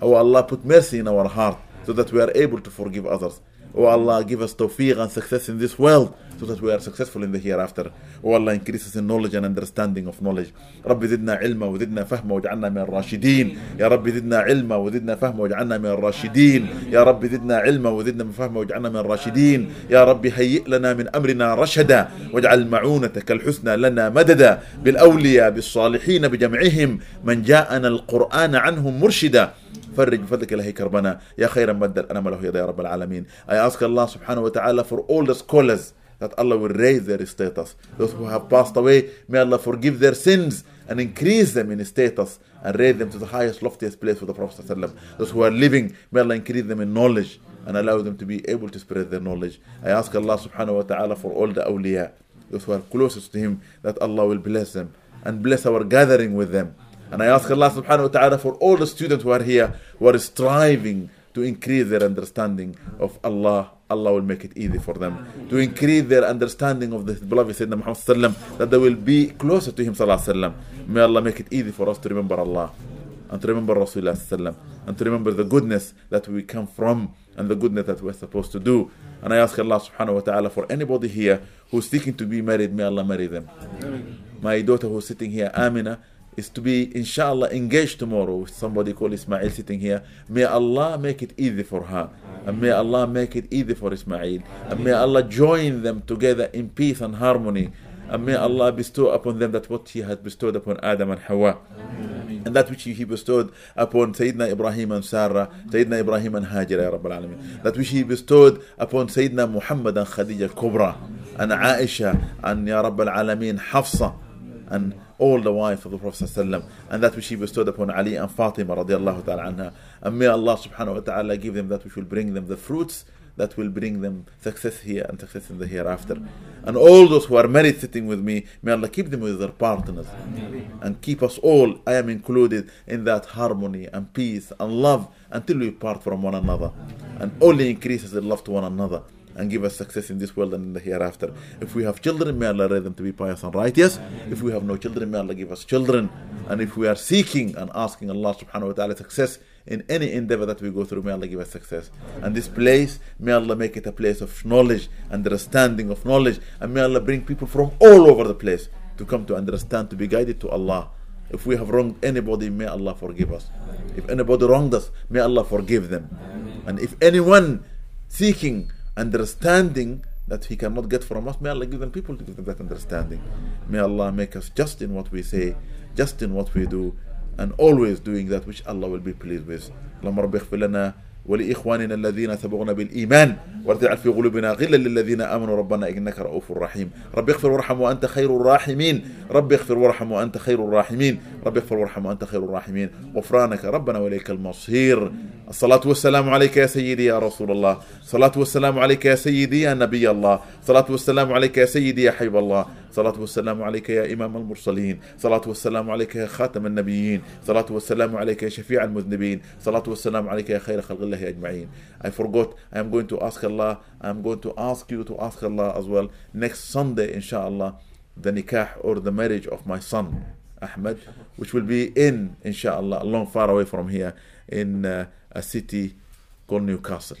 Oh Allah, put mercy in our heart so that we are able to forgive others. Oh Allah, give us tawfiq and success in this world so that we are successful in the hereafter. Oh Allah, increase us in knowledge and understanding of knowledge. رب زدنا علما وزدنا فهما واجعلنا من الراشدين. يا رب زدنا علما وزدنا فهما واجعلنا من الراشدين. يا رب زدنا علما وزدنا فهما واجعلنا من الراشدين. يا رب هيئ لنا من أمرنا رشدا واجعل معونتك الحسنى لنا مددا بالأولياء بالصالحين بجمعهم من جاءنا القرآن عنهم مرشدا فرج بفضلك إلهي كربنا يا خيرا مد الأنام له يا رب العالمين I ask Allah subhanahu wa ta'ala for all the scholars that Allah will raise their status those who have passed away may Allah forgive their sins and increase them in status and raise them to the highest loftiest place with the Prophet those who are living may Allah increase them in knowledge and allow them to be able to spread their knowledge I ask Allah subhanahu wa ta'ala for all the awliya those who are closest to him that Allah will bless them and bless our gathering with them and I ask Allah subhanahu wa ta'ala for all the students who are here who are striving to increase their understanding of Allah. Allah will make it easy for them. To increase their understanding of the beloved Sayyidina Muhammad that they will be closer to him sallallahu. May Allah make it easy for us to remember Allah and to remember Rasulullah sallam, and to remember the goodness that we come from and the goodness that we're supposed to do. And I ask Allah subhanahu wa ta'ala for anybody here who's seeking to be married, may Allah marry them. My daughter who's sitting here, Amina, is to be inshallah engaged tomorrow with somebody called Ismail sitting here. May Allah make it easy for her. And may Allah make it easy for Ismail. And may Allah join them together in peace and harmony. And may Allah bestow upon them that what He has bestowed upon Adam and Hawa. and that which he bestowed upon Sayyidina Ibrahim and Sarah, Sayyidina Ibrahim and Hajar, Ya Rabbal Alameen. That which he bestowed upon Sayyidina Muhammad and Khadija Kubra, and Aisha, and Ya Rabbal Alameen Hafsa, and all the wives of the Prophet ﷺ, and that which he bestowed upon Ali and Fatima radiallahu ta'ala anha. And may Allah subhanahu wa ta'ala give them that which will bring them the fruits that will bring them success here and success in the hereafter. And all those who are married sitting with me, may Allah keep them with their partners and keep us all, I am included, in that harmony and peace and love until we part from one another. And only increases the love to one another and give us success in this world and in the hereafter. If we have children, may Allah raise them to be pious and righteous. If we have no children, may Allah give us children. And if we are seeking and asking Allah subhanahu wa ta'ala success in any endeavor that we go through, may Allah give us success. And this place, may Allah make it a place of knowledge, understanding of knowledge, and may Allah bring people from all over the place to come to understand, to be guided to Allah. If we have wronged anybody, may Allah forgive us. If anybody wronged us, may Allah forgive them. And if anyone seeking understanding that he cannot get from us, may Allah give them people to give them that understanding. May Allah make us just in what we say, just in what we do, and always doing that which Allah will be pleased with. اللهم رب اغفر لنا ولإخواننا الذين سبقونا بالإيمان. تجعل في قلوبنا غلا للذين آمنوا. ربنا إنك رؤوف رحيم. رب اغفر وارحم وأنت خير الراحمين. رب اغفر وارحم وأنت خير الراحمين. رب اغفر وارحم وأنت خير الراحمين. غفرانك ربنا وإليك المصير. الصلاة والسلام عليك يا سيدي يا رسول الله. صلاة والسلام عليك يا سيدي يا نبي الله. صلاة والسلام عليك يا سيدي يا حبيب الله. صلاة والسلام عليك يا إمام المرسلين صلاة والسلام عليك يا خاتم النبيين صلاة والسلام عليك يا شفيع المذنبين صلاة والسلام عليك يا خير خلق الله أجمعين I forgot I am going to ask Allah I am going to ask you to ask Allah as well next Sunday inshallah the nikah or the marriage of my son Ahmed which will be in inshallah long far away from here in uh, a city called Newcastle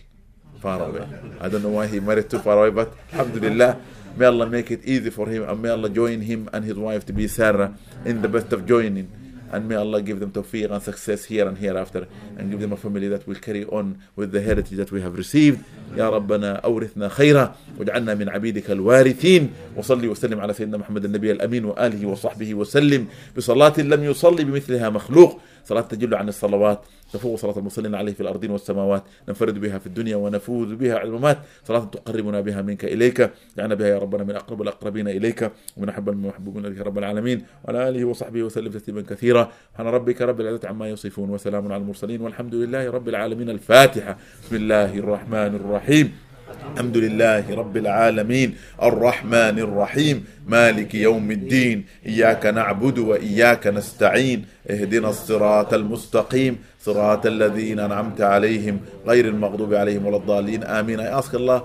far away I don't know why he married too far away but alhamdulillah May Allah make it easy for him and may Allah join him and his wife to be Sarah in the best of joining. And may Allah give them tawfiq and success here and hereafter and give them a family that will carry on with the heritage that we have received. يا ربنا أورثنا خيرا واجعلنا من عبيدك الوارثين وصلي وسلم على سيدنا محمد النبي الأمين وآله وصحبه وسلم بصلاة لم يصلي بمثلها مخلوق صلاة تجل عن الصلوات تفوق صلاة المصلين عليه في الأرضين والسماوات ننفرد بها في الدنيا ونفوز بها على الممات. صلاة تقربنا بها منك إليك جعلنا بها يا ربنا من أقرب الأقربين إليك ومن أحب المحبوبين إليك رب العالمين. وعلى آله وصحبه وسلم تسليما كثيرا. سبحان ربك رب العزة عما يصفون وسلام على المرسلين والحمد لله رب العالمين. الفاتحة. بسم الله الرحمن الرحيم. الحمد لله رب العالمين الرحمن الرحيم مالك يوم الدين إياك نعبد وإياك نستعين اهدنا الصراط المستقيم صراط الذين أنعمت عليهم غير المغضوب عليهم ولا الضالين آمين. اي اسك الله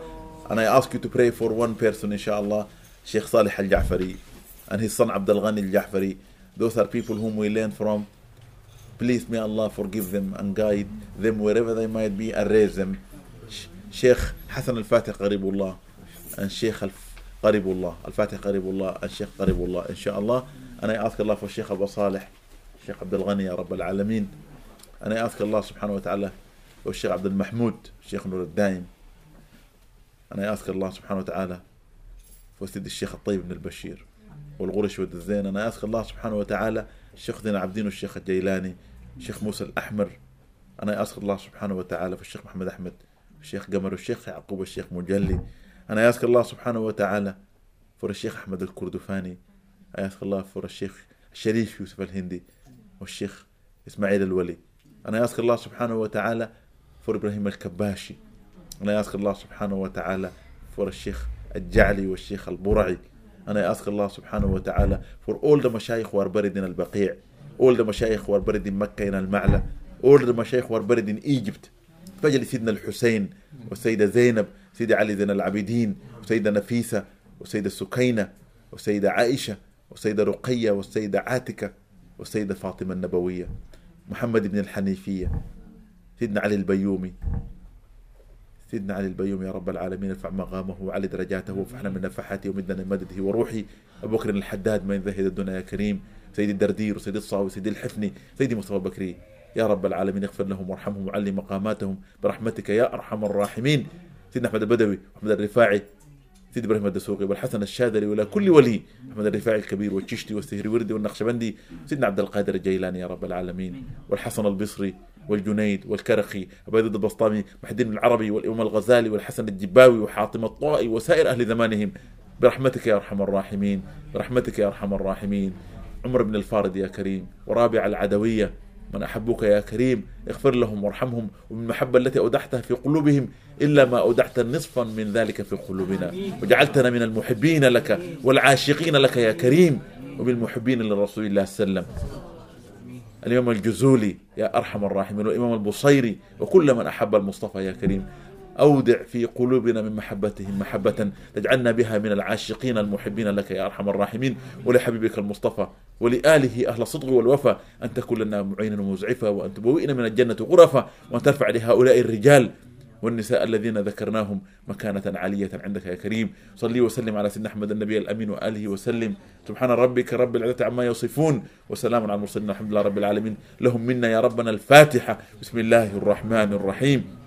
أنا اي اسك يو تو براي فور وان بيرسون ان شاء الله شيخ صالح الجعفري ان هي صن عبد الغني الجعفري ذوز ار بيبل هوم وي ليرن فروم بليز مي الله فورجيف ذيم اند جايد ذيم وير ايفر ذي مايت بي اريز ذيم شيخ حسن الفاتح قريب الله الشيخ قريب الله الفاتح قريب الله الشيخ قريب الله. إن شاء الله. أنا أذكر الله في الشيخ أبو صالح الشيخ عبد الغني يا رب العالمين. أنا أذكر الله سبحانه وتعالى والشيخ عبد المحمود الشيخ نور الدايم. أنا أذكر الله سبحانه وتعالى وسيد الشيخ الطيب بن البشير والغرش ود الزين أنا أذكر الله سبحانه وتعالى الشيخ دين عبدين والشيخ الجيلاني الشيخ موسى الأحمر. أنا أذكر الله سبحانه وتعالى في الشيخ محمد أحمد. الشيخ قمر والشيخ يعقوب الشيخ مجلي. أنا أسأل الله سبحانه وتعالى فور الشيخ أحمد الكردفاني. أسأل الله فور الشيخ الشريف يوسف الهندي والشيخ إسماعيل الولي. أنا أسأل الله سبحانه وتعالى فور إبراهيم الكباشي. أنا أسأل الله سبحانه وتعالى فور الشيخ الجعلي والشيخ البرعي. أنا أسأل الله سبحانه وتعالى for all the مشايخ in البقيع. all the مشايخ in مكة المعلى. all the مشايخ in Egypt فجل سيدنا الحسين والسيدة زينب سيدة علي زين العابدين وسيدة نفيسة وسيدة سكينة وسيدة عائشة وسيدة رقية والسيدة عاتكة والسيدة فاطمة النبوية محمد بن الحنيفية سيدنا علي البيومي. سيدنا علي البيومي يا رب العالمين ارفع مقامه وعلي درجاته وفحنا من نفحاته ومدنا من مدده وروحي. أبو بكر الحداد من ذهب الدنيا يا كريم. سيدي الدردير وسيدي الصاوي وسيدي الحفني سيدي مصطفى بكري. يا رب العالمين اغفر لهم وارحمهم وعلي مقاماتهم برحمتك يا أرحم الراحمين. سيدنا أحمد البدوي واحمد الرفاعي سيدي إبراهيم الدسوقي والحسن الشاذلي ولا كل ولي أحمد الرفاعي الكبير والششتي والسهروردي والنقشبندي سيدنا عبد القادر الجيلاني يا رب العالمين والحسن البصري والجنيد والكرخي ابو يزيد البسطامي محي الدين العربي والإمام الغزالي والحسن الجباوي وحاطم الطائي وسائر أهل زمانهم برحمتك يا أرحم الراحمين برحمتك يا أرحم الراحمين. عمر بن الفارد يا كريم ورابع العدوية من احبوك يا كريم اغفر لهم وارحمهم ومن المحبة التي أودعتها في قلوبهم إلا ما أودعت نصفا من ذلك في قلوبنا. وجعلتنا من المحبين لك والعاشقين لك يا كريم وبالمحبين لرسول الله صلى الله عليه وسلم. الإمام الجزولي يا أرحم الراحمين والإمام البصيري وكل من أحب المصطفى يا كريم. أودع في قلوبنا من محبتهم محبة تجعلنا بها من العاشقين المحبين لك يا أرحم الراحمين. ولحبيبك المصطفى ولآله أهل الصدق والوفا أن تكون لنا معينا ومزعفا وأن تبوئنا من الجنة غرفا وأن ترفع لهؤلاء الرجال والنساء الذين ذكرناهم مكانة عالية عندك يا كريم. صلي وسلم على سيدنا أحمد النبي الأمين وآله وسلم. سبحان ربك رب العزة عما يصفون وسلام على المرسلين الحمد لله رب العالمين. لهم منا يا ربنا الفاتحة. بسم الله الرحمن الرحيم.